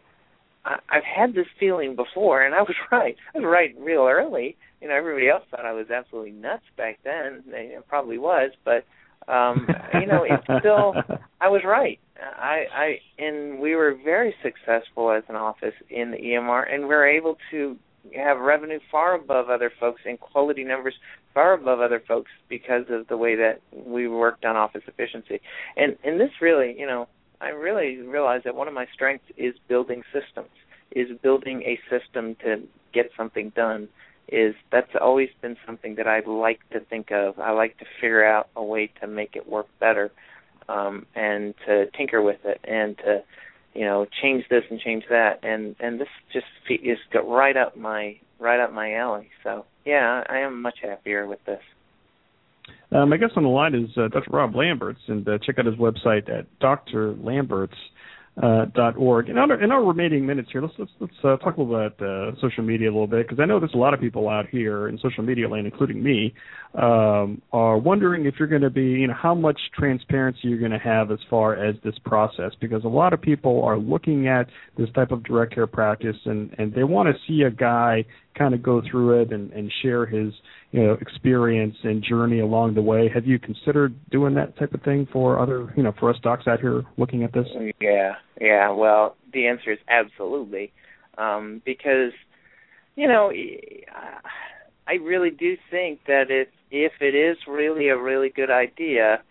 I, I've had this feeling before and I was right. I was right real early. You know everybody else thought I was absolutely nuts back then. They probably was but um you know it's still I was right I, I and we were very successful as an office in the EMR, and we are able to have revenue far above other folks and quality numbers far above other folks because of the way that we worked on office efficiency. And and this really, you know, I really realized that one of my strengths is building systems, is building a system to get something done. Is that's always been something that I like to think of. I like to figure out a way to make it work better um, and to tinker with it and to you know change this and change that and and this just is got right up my right up my alley. So yeah, I am much happier with this. Um, I guess on the line is uh, Dr. Rob Lamberts, and uh, check out his website at Dr. Uh, org. In our, in our remaining minutes here, let's let's, let's uh, talk about uh, social media a little bit because I know there's a lot of people out here in social media land, including me, um, are wondering if you're going to be, you know, how much transparency you're going to have as far as this process because a lot of people are looking at this type of direct care practice and and they want to see a guy kind of go through it and, and share his you know experience and journey along the way. Have you considered doing that type of thing for other you know for us docs out here looking at this? Yeah, yeah. Well, the answer is absolutely, um, because you know I really do think that if if it is really a really good idea,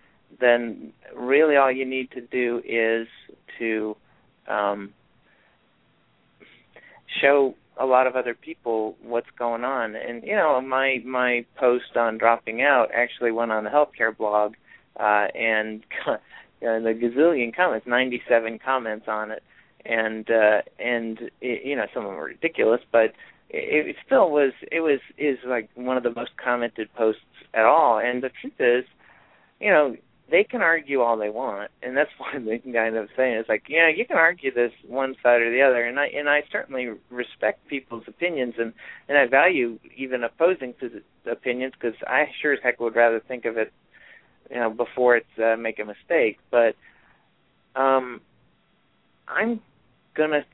then really all you need to do is to um, show a lot of other people what's going on. And you know, my my post on dropping out actually went on the healthcare blog, uh, and uh, the gazillion comments, 97 comments on it, and uh, and it, you know some of them were ridiculous, but it, it still was it was is like one of the most commented posts at all. And the truth is, you know, they can argue all they want, and that's one thing I end up saying is like, yeah, you can argue this one side or the other, and I and I certainly respect people's opinions, and and I value even opposing opinions because I sure as heck would rather think of it, you know, before it's uh, make a mistake. But um, I'm gonna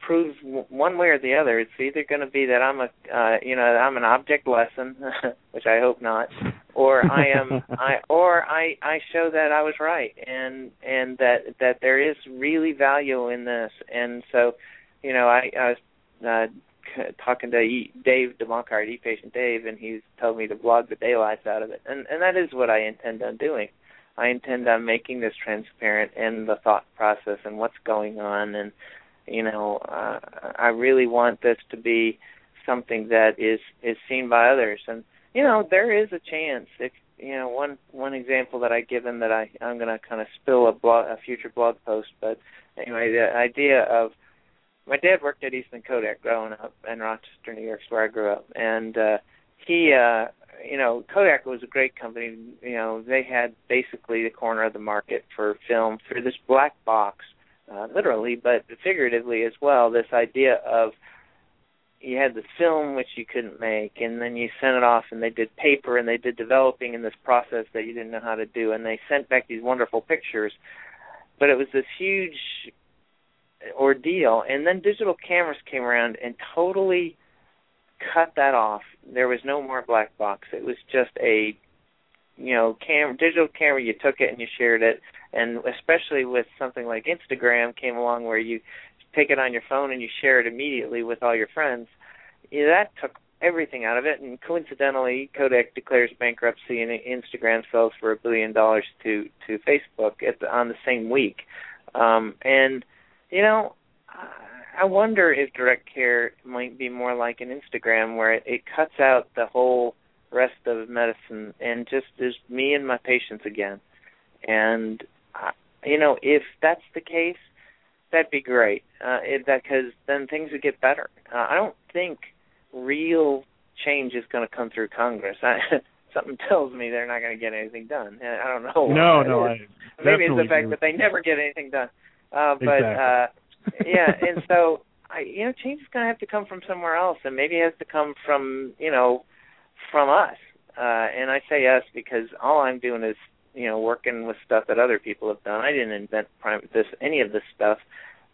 prove one way or the other. It's either going to be that I'm a, uh, you know, I'm an object lesson, which I hope not, or I am, I, or I, I show that I was right, and and that that there is really value in this, and so, you know, I, I was uh, talking to e, Dave deBronkart, e-patient Dave, and he's told me to blog the daylights out of it, and and that is what I intend on doing. I intend on making this transparent and the thought process and what's going on. And you know uh, I really want this to be something that is is seen by others. And you know there is a chance if you know one one example that I given that I I'm going to kind of spill a blog a future blog post but anyway the idea of my dad worked at Eastman Kodak growing up in Rochester New York where I grew up and uh he uh you know Kodak was a great company you know they had basically the corner of the market for film through this black box uh, literally, but figuratively as well. This idea of you had the film which you couldn't make, and then you sent it off, and they did paper, and they did developing in this process that you didn't know how to do, and they sent back these wonderful pictures. But it was this huge ordeal, and then digital cameras came around and totally cut that off. There was no more black box. It was just a you know, cam digital camera, you took it and you shared it, and especially with something like Instagram came along where you take it on your phone and you share it immediately with all your friends. Yeah, that took everything out of it, and coincidentally, Kodak declares bankruptcy, and Instagram sells for a billion dollars to to Facebook at the, on the same week. Um, and you know, I wonder if direct care might be more like an Instagram, where it, it cuts out the whole rest of medicine and just is me and my patients again. And you know, if that's the case, that'd be great. Uh, it, that because then things would get better. Uh, I don't think real change is going to come through Congress. I, something tells me they're not going to get anything done. I don't know. No, no. I Maybe it's the fact that they never get anything done. Uh, but exactly. uh, yeah, and so I, you know, change is going to have to come from somewhere else, and maybe it has to come from you know from us. Uh, and I say us because all I'm doing is, you know, working with stuff that other people have done. I didn't invent prime, this any of this stuff,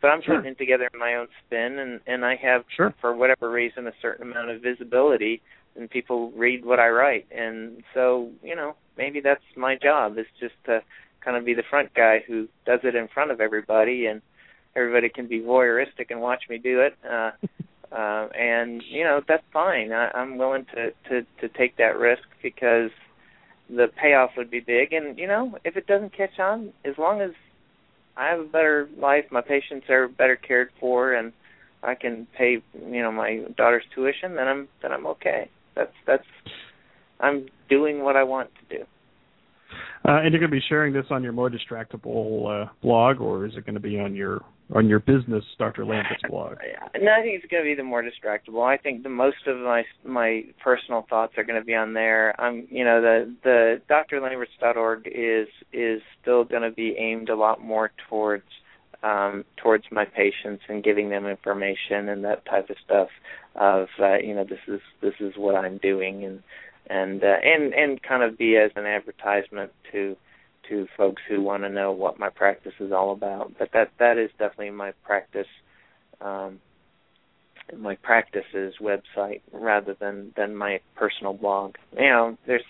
but I'm sure. putting together my own spin, and and I have, sure. for whatever reason, a certain amount of visibility, and people read what I write, and so you know, maybe that's my job is just to kind of be the front guy who does it in front of everybody, and everybody can be voyeuristic and watch me do it. Uh, uh, and you know that's fine. I, I'm willing to to to take that risk because the payoff would be big. And you know, if it doesn't catch on, as long as I have a better life, my patients are better cared for, and I can pay you know my daughter's tuition, then I'm then I'm okay. That's that's I'm doing what I want to do. Uh, and you're going to be sharing this on your more distractible uh, blog, or is it going to be on your on your business Dr. Lambert's blog? No, I think it's going to be the more distractible. I think the most of my my personal thoughts are going to be on there. I'm, you know, the the drlamberts.org is is still going to be aimed a lot more towards um towards my patients and giving them information and that type of stuff of uh, you know this is this is what I'm doing and and uh, and and kind of be as an advertisement to to folks who want to know what my practice is all about. But that that is definitely my practice um, my practices website rather than than my personal blog. You know, there's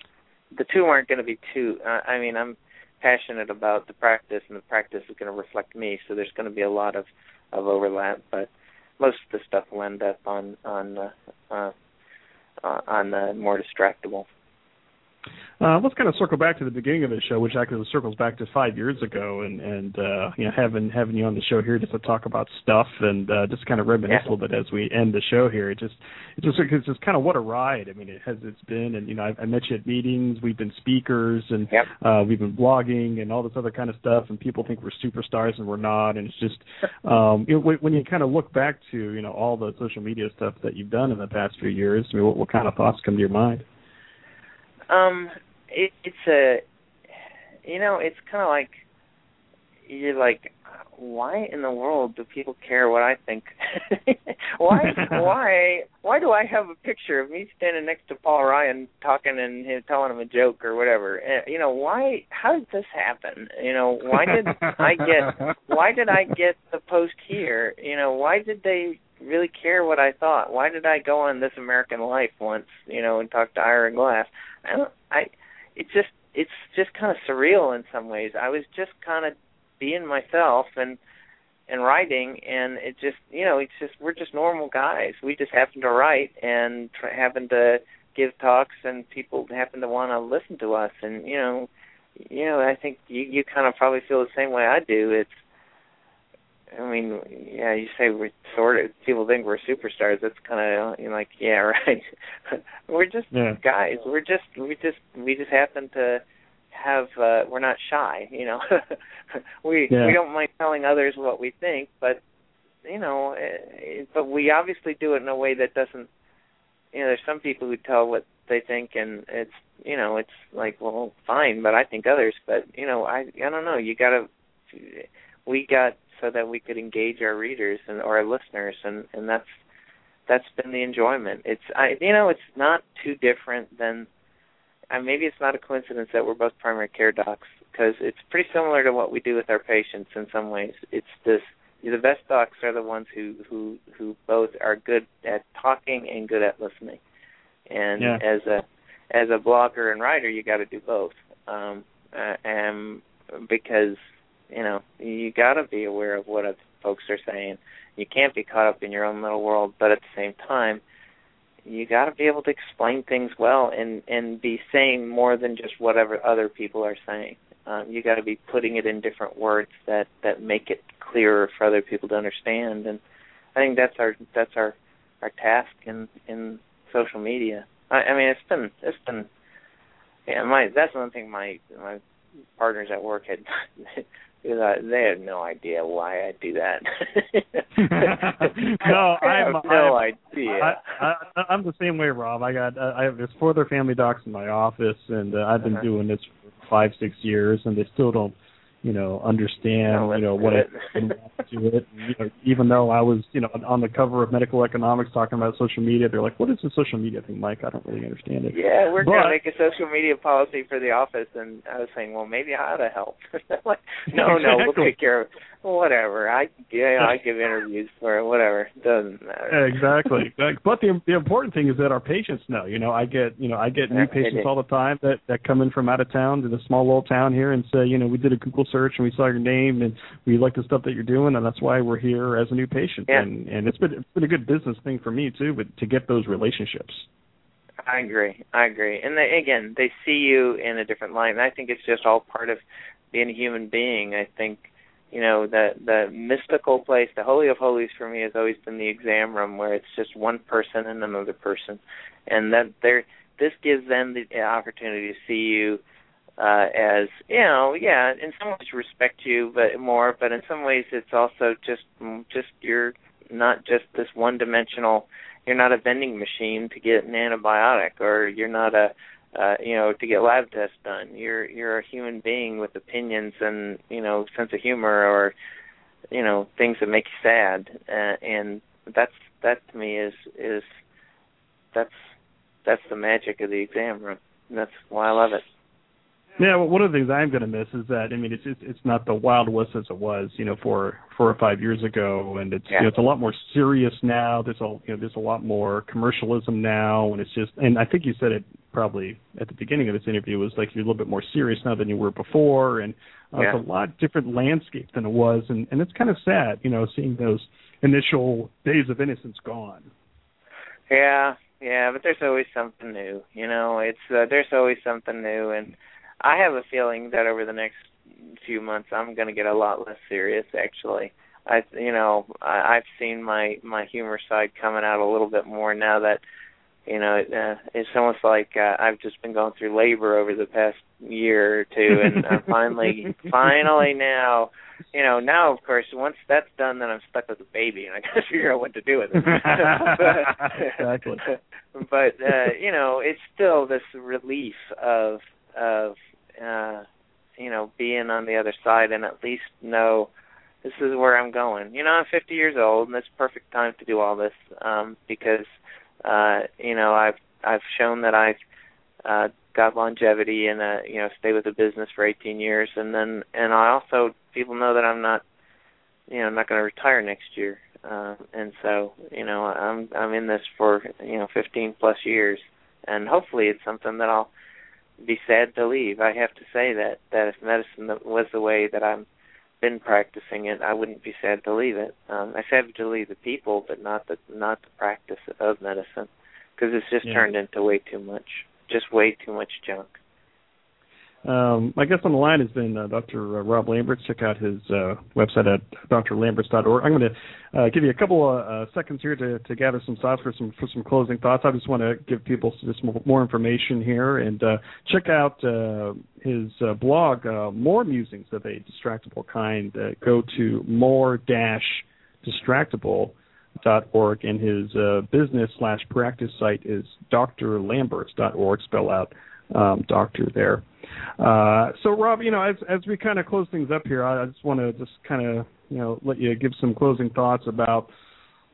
the two aren't going to be two. Uh, I mean, I'm passionate about the practice, and the practice is going to reflect me. So there's going to be a lot of of overlap, but most of the stuff will end up on on uh, uh, on the more distractible. Uh, let's kind of circle back to the beginning of the show, which actually circles back to five years ago, and and uh, you know having having you on the show here just to talk about stuff and uh, just kind of reminisce yeah. a little bit as we end the show here. It just it just it's just kind of what a ride. I mean, it has it's been, and you know I, I met you at meetings, we've been speakers, and yep. uh, we've been blogging and all this other kind of stuff, and people think we're superstars and we're not, and it's just um, you know, when, when you kind of look back to you know all the social media stuff that you've done in the past few years, I mean, what, what kind of thoughts come to your mind? Um, it, it's a, you know, it's kind of like you're like, why in the world do people care what I think? why, why, why do I have a picture of me standing next to Paul Ryan talking and know, telling him a joke or whatever? Uh, you know, why? How did this happen? You know, why did I get? Why did I get the post here? You know, why did they really care what I thought? Why did I go on This American Life once? You know, and talk to Ira Glass? I don't. I it's just it's just kind of surreal in some ways. I was just kind of being myself and and writing and it just you know it's just we're just normal guys we just happen to write and try, happen to give talks and people happen to want to listen to us and you know you know i think you you kind of probably feel the same way i do it's I mean, yeah, you say we're sort of people think we're superstars. That's kind of you know, like, yeah, right. we're just yeah. guys. We're just we just we just happen to have uh we're not shy, you know. we yeah. we don't mind telling others what we think, but you know, uh, but we obviously do it in a way that doesn't you know, there's some people who tell what they think and it's you know, it's like, well, fine, but I think others, but you know, I I don't know, you got to we got so that we could engage our readers and or our listeners and and that's that's been the enjoyment. It's i you know it's not too different than uh, maybe it's not a coincidence that we're both primary care docs because it's pretty similar to what we do with our patients in some ways. It's this the best docs are the ones who who who both are good at talking and good at listening. And yeah. as a as a blogger and writer you got to do both. Um uh, and because you know, you got to be aware of what folks are saying. You can't be caught up in your own little world, but at the same time, you got to be able to explain things well and and be saying more than just whatever other people are saying. Um, you got to be putting it in different words that that make it clearer for other people to understand. And I think that's our that's our our task in in social media. I, I mean, it's been it's been yeah. My that's one thing my my partners at work had because I, they have no idea why I do that. no, I I'm have no I'm, idea. I, I, I'm the same way, Rob. I got I have there's four other family docs in my office, and uh, I've been uh-huh. doing this for five six years, and they still don't you know understand No, you know what good. I and to it. And, you know, even though I was you know on the cover of Medical Economics talking about social media, they're like, "What is the social media thing, Mike? I don't really understand it." Yeah, we're But- gonna make a social media policy for the office, and I was saying, well, maybe I ought to help. like, no, no, we'll take care of it. whatever. I yeah, I give interviews for it, whatever. Doesn't matter. exactly. exactly. But the the important thing is that our patients know. You know, I get you know I get new patients all the time that that come in from out of town to the small little town here and say, you know, we did a Google search and we saw your name and we like the stuff that you're doing and that's why we're here as a new patient. Yeah. And and it's been it's been a good business thing for me too, but to get those relationships. I agree. I agree. And they, again, they see you in a different light, and I think it's just all part of being a human being. I think, you know, the the mystical place, the holy of holies for me has always been the exam room, where it's just one person and another person, and that there, this gives them the opportunity to see you uh as you know yeah in some ways respect you but more but in some ways it's also just just you're not just this one dimensional you're not a vending machine to get an antibiotic or you're not a uh you know to get lab tests done. You're you're a human being with opinions and you know sense of humor or you know things that make you sad. Uh, and that's that to me is is that's that's the magic of the exam room. That's why I love it Yeah, well, one of the things I'm going to miss is that I mean it's it's, it's not the Wild West as it was, you know, four four or five years ago, and it's Yeah. you know, it's a lot more serious now. There's a you know there's a lot more commercialism now, and it's just and I think you said it probably at the beginning of this interview was like you're a little bit more serious now than you were before, and uh, Yeah. it's a lot different landscape than it was, and and it's kind of sad, you know, seeing those initial days of innocence gone. Yeah, yeah, but there's always something new. You know, it's uh, there's always something new, and I have a feeling that over the next few months I'm going to get a lot less serious. Actually, I you know I, I've seen my my humor side coming out a little bit more now that you know it, uh, it's almost like uh, I've just been going through labor over the past year or two, and I'm finally finally now you know, now of course, once that's done, then I'm stuck with a baby, and I got to figure out what to do with it. exactly. but uh, you know, it's still this relief of of uh, you know being on the other side, and at least know this is where I'm going. You know, I'm 50 years old, and it's perfect time to do all this um, because uh, you know I've I've shown that I've uh, got longevity and uh, you know stay with the business for 18 years, and then and I also people know that I'm not you know I'm not going to retire next year, uh, and so you know I'm I'm in this for you know 15 plus years, and hopefully it's something that I'll be sad to leave. I have to say that that if medicine was the way that I'm been practicing it, I wouldn't be sad to leave it. Um, I sad to leave the people, but not the not the practice of medicine, because it's just yeah. turned into way too much just way too much junk. Um, my guest on the line has been uh, Dr. Uh, Rob Lamberts. Check out his uh, website at drlamberts.org. I'm going to uh, give you a couple of uh, seconds here to, to gather some thoughts for some for some closing thoughts. I just want to give people just more, information here and uh, check out his blog, More Musings of a Distractible Kind. go to more-distractible.org and his uh, business slash practice site is drlamberts.org spell out um, doctor there uh, so rob you know as as we kind of close things up here i just want to just kind of you know let you give some closing thoughts about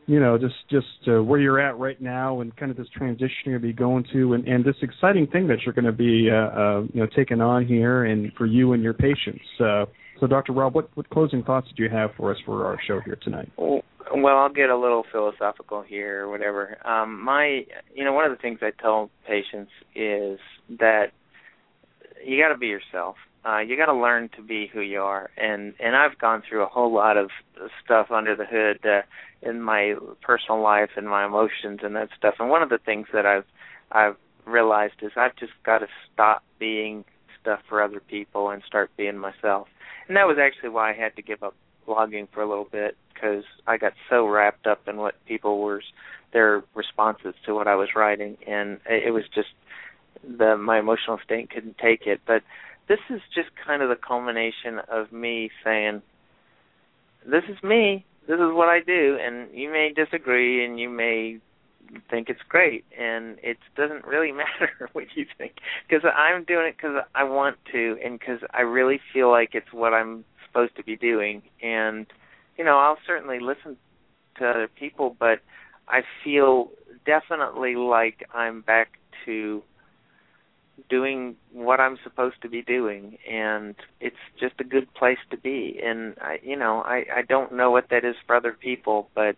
you know just just uh, where you're at right now and kind of this transition you're going to be going to and, and this exciting thing that you're going to be uh, uh, you know taking on here and for you and your patients uh, so dr rob what, what closing thoughts did you have for us for our show here tonight well, well, I'll get a little philosophical here or whatever. Um, my, you know, one of the things I tell patients is that you got to be yourself. Uh, you got to learn to be who you are, and and I've gone through a whole lot of stuff under the hood uh, in my personal life and my emotions and that stuff. And one of the things that I've I've realized is I've just got to stop being stuff for other people and start being myself. And that was actually why I had to give up blogging for a little bit because I got so wrapped up in what people were their responses to what I was writing, and it was just the my emotional state couldn't take it. But this is just kind of the culmination of me saying, "This is me. This is what I do," and you may disagree, and you may think it's great and it doesn't really matter what you think because i'm doing it because i want to and because i really feel like it's what i'm supposed to be doing and you know, I'll certainly listen to other people, but I feel definitely like I'm back to doing what I'm supposed to be doing and it's just a good place to be and I you know I I don't know what that is for other people but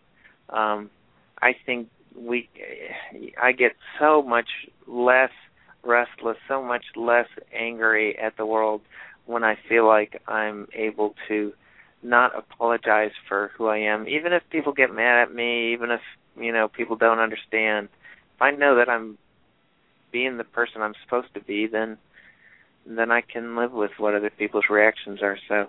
um I think we I get so much less restless so much less angry at the world when I feel like I'm able to not apologize for who I am, even if people get mad at me, even if you know people don't understand. If I know that I'm being the person I'm supposed to be, then then I can live with what other people's reactions are. So,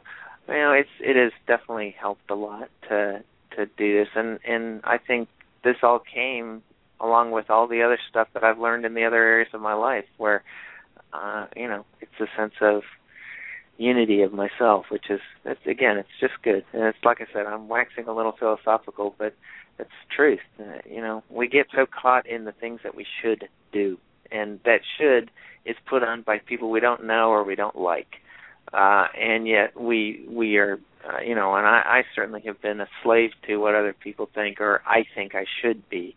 you know, it's it has definitely helped a lot to to do this, and and I think this all came along with all the other stuff that I've learned in the other areas of my life, where uh, you know, it's a sense of unity of myself, which is that's again, it's just good. And it's like I said, I'm waxing a little philosophical, but it's truth. Uh, you know, we get so caught in the things that we should do, and that should is put on by people we don't know or we don't like, uh, and yet we we are. Uh, you know, and I, I certainly have been a slave to what other people think or I think I should be.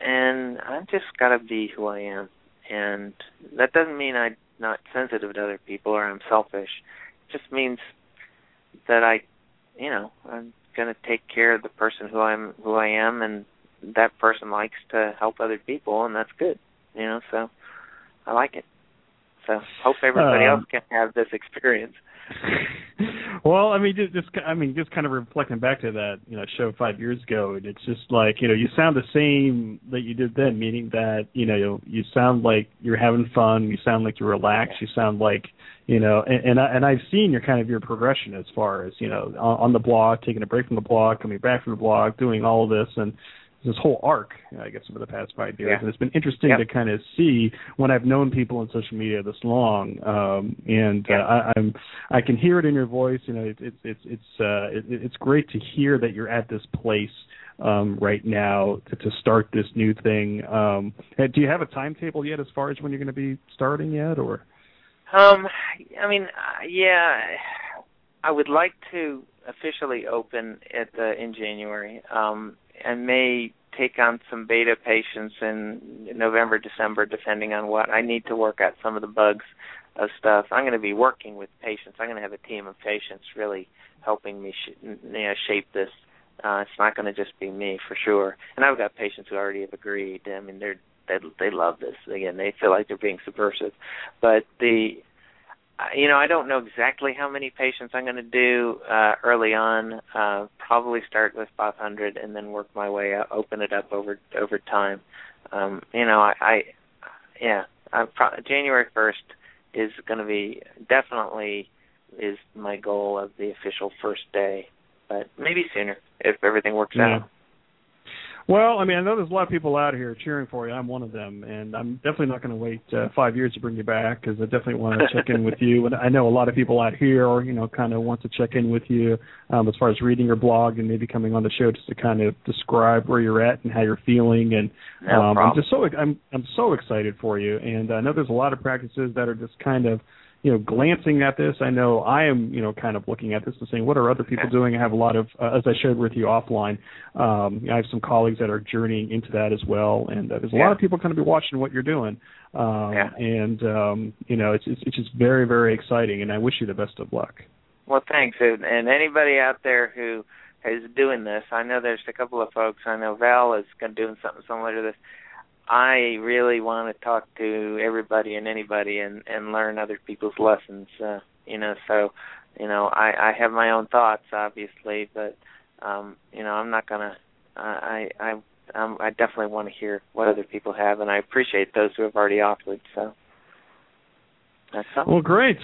And I've just got to be who I am. And that doesn't mean I'm not sensitive to other people or I'm selfish. It just means that I, you know, I'm going to take care of the person who I'm who I am, and that person likes to help other people, and that's good. You know, so I like it. So hope everybody Um, else can have this experience. well, I mean, just, just I mean, just kind of reflecting back to that, you know, show five years ago, and it's just like, you know, you sound the same that you did then, meaning that, you know, you sound like you're having fun, you sound like you're relaxed, you sound like, you know, and and, I, and I've seen your kind of your progression as far as, you know, on, on the blog, taking a break from the blog, coming back from the blog, doing all of this, and this whole arc, I guess, over the past five years. Yeah. And it's been interesting Yep. to kind of see when I've known people on social media this long, um, and Yeah. uh, I, I'm I can hear it in your voice. You know, it's it's it's it's uh, it, it's great to hear that you're at this place um, right now to, to start this new thing. Um, do you have a timetable yet, as far as when you're going to be starting yet, or? Um, I mean, uh, yeah, I would like to officially open at the in January. Um, and may take on some beta patients in November, December, depending on what I need to work out some of the bugs of stuff. I'm going to be working with patients. I'm going to have a team of patients really helping me sh- you know, shape this. Uh, it's not going to just be me for sure. And I've got patients who already have agreed. I mean, they're they they love this. Again, they feel like they're being subversive. But the you know, I don't know exactly how many patients I'm going to do uh, early on. Uh, probably start with 500 and then work my way up, open it up over over time. Um, you know, I, I yeah, I pro- January 1st is going to be definitely is my goal of the official first day, but maybe sooner if everything works Yeah. out. Well, I mean, I know there's a lot of people out here cheering for you. I'm one of them, and I'm definitely not going to wait uh, five years to bring you back because I definitely want to check in with you. And I know a lot of people out here, you know, kind of want to check in with you um, as far as reading your blog and maybe coming on the show just to kind of describe where you're at and how you're feeling. And No um, I'm just so I'm I'm so excited for you. And I know there's a lot of practices that are just kind of you know, glancing at this, I know I am, you know, kind of looking at this and saying, what are other people doing? I have a lot of, uh, as I shared with you offline, um, I have some colleagues that are journeying into that as well, and uh, there's a Yeah. lot of people kind of be watching what you're doing, um, Yeah. and um, you know, it's, it's it's just very very exciting, and I wish you the best of luck. Well, thanks. And, and anybody out there who is doing this, I know there's a couple of folks. I know Val is going doing something similar to this. I really want to talk to everybody and anybody and and learn other people's lessons. Uh, you know, so you know, I I have my own thoughts, obviously, but um, you know, I'm not gonna. I I um, I definitely want to hear what other people have, and I appreciate those who have already offered. So that's all. Well, great.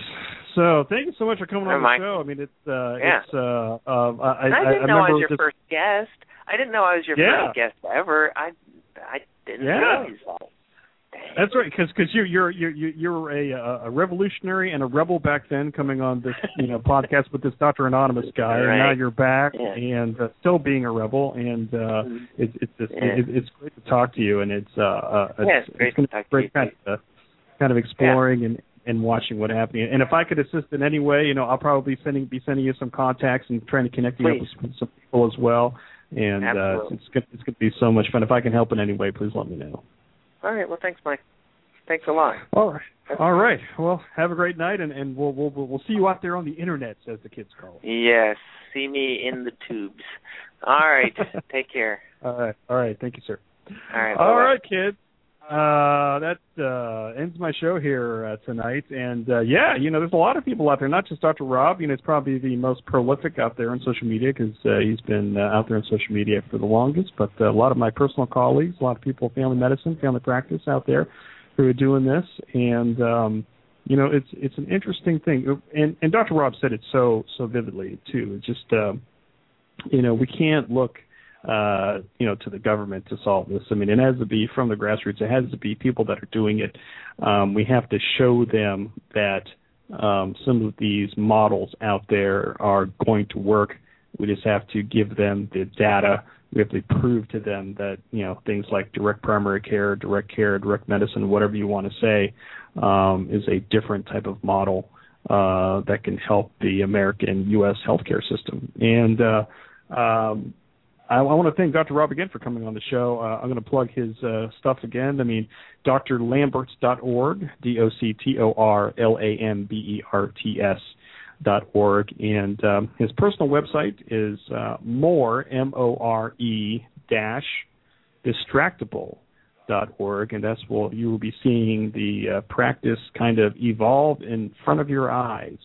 So thank you so much for coming on the show. I mean, it's uh, Yeah. it's uh, uh, I, I, didn't know I was your just, first guest. I didn't know I was your Yeah. first guest ever. I I didn't Yeah. realize that. Dang. That's right, because because you're you're you're you're a a revolutionary and a rebel back then, coming on this you know podcast with this Doctor Anonymous guy, and now you're back Yeah. and uh, still being a rebel, and uh, Mhm. it's it's it's, Yeah. it, it's great to talk to you, and it's uh, uh Yeah, it's great gonna to talk great to you, kind of, uh, kind of exploring and and watching what happening. And if I could assist in any way, you know, I'll probably sending be sending you some contacts and trying to connect you up with some people as well. And uh, it's gonna it's gonna be so much fun. If I can help in any way, please let me know. All right. Well, thanks, Mike. Thanks a lot. All right. All right. Well, have a great night, and, and we'll, we'll we'll see you out there on the internet, as the kids call it. Yes. See me in the tubes. All right. Take care. All right. All right. Thank you, sir. All right. All bye-bye. right, kids. Uh, that uh, ends my show here uh, tonight. And uh, yeah, you know, there's a lot of people out there, not just Dr. Rob. You know, he's probably the most prolific out there on social media because uh, he's been uh, out there on social media for the longest. But uh, a lot of my personal colleagues, a lot of people, family medicine, family practice out there, who are doing this. And um, you know, it's it's an interesting thing. And and Dr. Rob said it so so vividly too. It's just uh, you know, we can't look uh, you know, to the government to solve this. I mean, it has to be from the grassroots. It has to be people that are doing it. Um, we have to show them that um, some of these models out there are going to work. We just have to give them the data. We have to prove to them that you know things like direct primary care, direct care, direct medicine, whatever you want to say, um, is a different type of model uh, that can help the American U.S. healthcare system. And uh, um, I, I want to thank Dr. Rob again for coming on the show. Uh, I'm going to plug his uh, stuff again. I mean, drlamberts.org, D-O-C-T-O-R-L-A-M-B-E-R-T-S dot org, and um, his personal website is uh, more M O R E dash distractible org, and that's where you will be seeing the uh, practice kind of evolve in front of your eyes.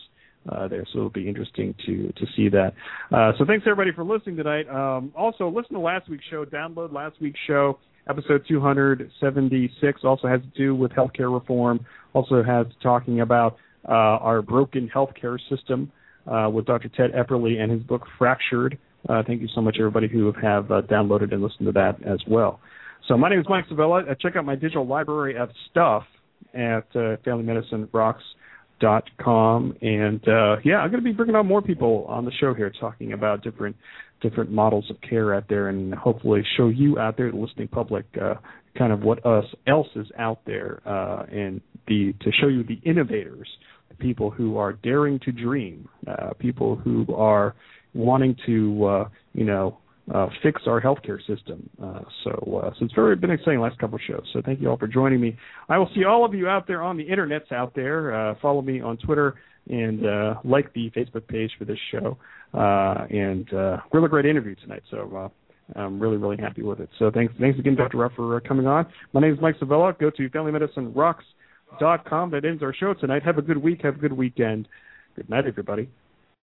Uh, there, so it'll be interesting to to see that. Uh, so thanks everybody for listening tonight. Um, also, listen to last week's show. Download last week's show. Episode 276 also has to do with healthcare reform. Also has talking about uh, our broken healthcare system uh, with Dr. Ted Epperly and his book Fractured. Uh, thank you so much, everybody who have downloaded and listened to that as well. So my name is Mike Sevilla. Uh, check out my digital library of stuff at uh, FamilyMedicineRocks.com. And uh, yeah, I'm going to be bringing on more people on the show here, talking about different different models of care out there, and hopefully show you out there, the listening public, uh, kind of what us else is out there, uh, and the to show you the innovators, the people who are daring to dream, uh, people who are wanting to, uh, you know, uh, fix our healthcare system. Uh, so, uh, so it's very been exciting last couple of shows. So thank you all for joining me. I will see all of you out there on the internets out there. Uh, follow me on Twitter and uh, like the Facebook page for this show. Uh, and really great interview tonight. So. I'm really, really happy with it. So thanks, thanks again, Dr. Ruff, for coming on. My name is Mike Sevilla. Go to FamilyMedicineRocks.com. That ends our show tonight. Have a good week. Have a good weekend. Good night, everybody.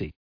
Agency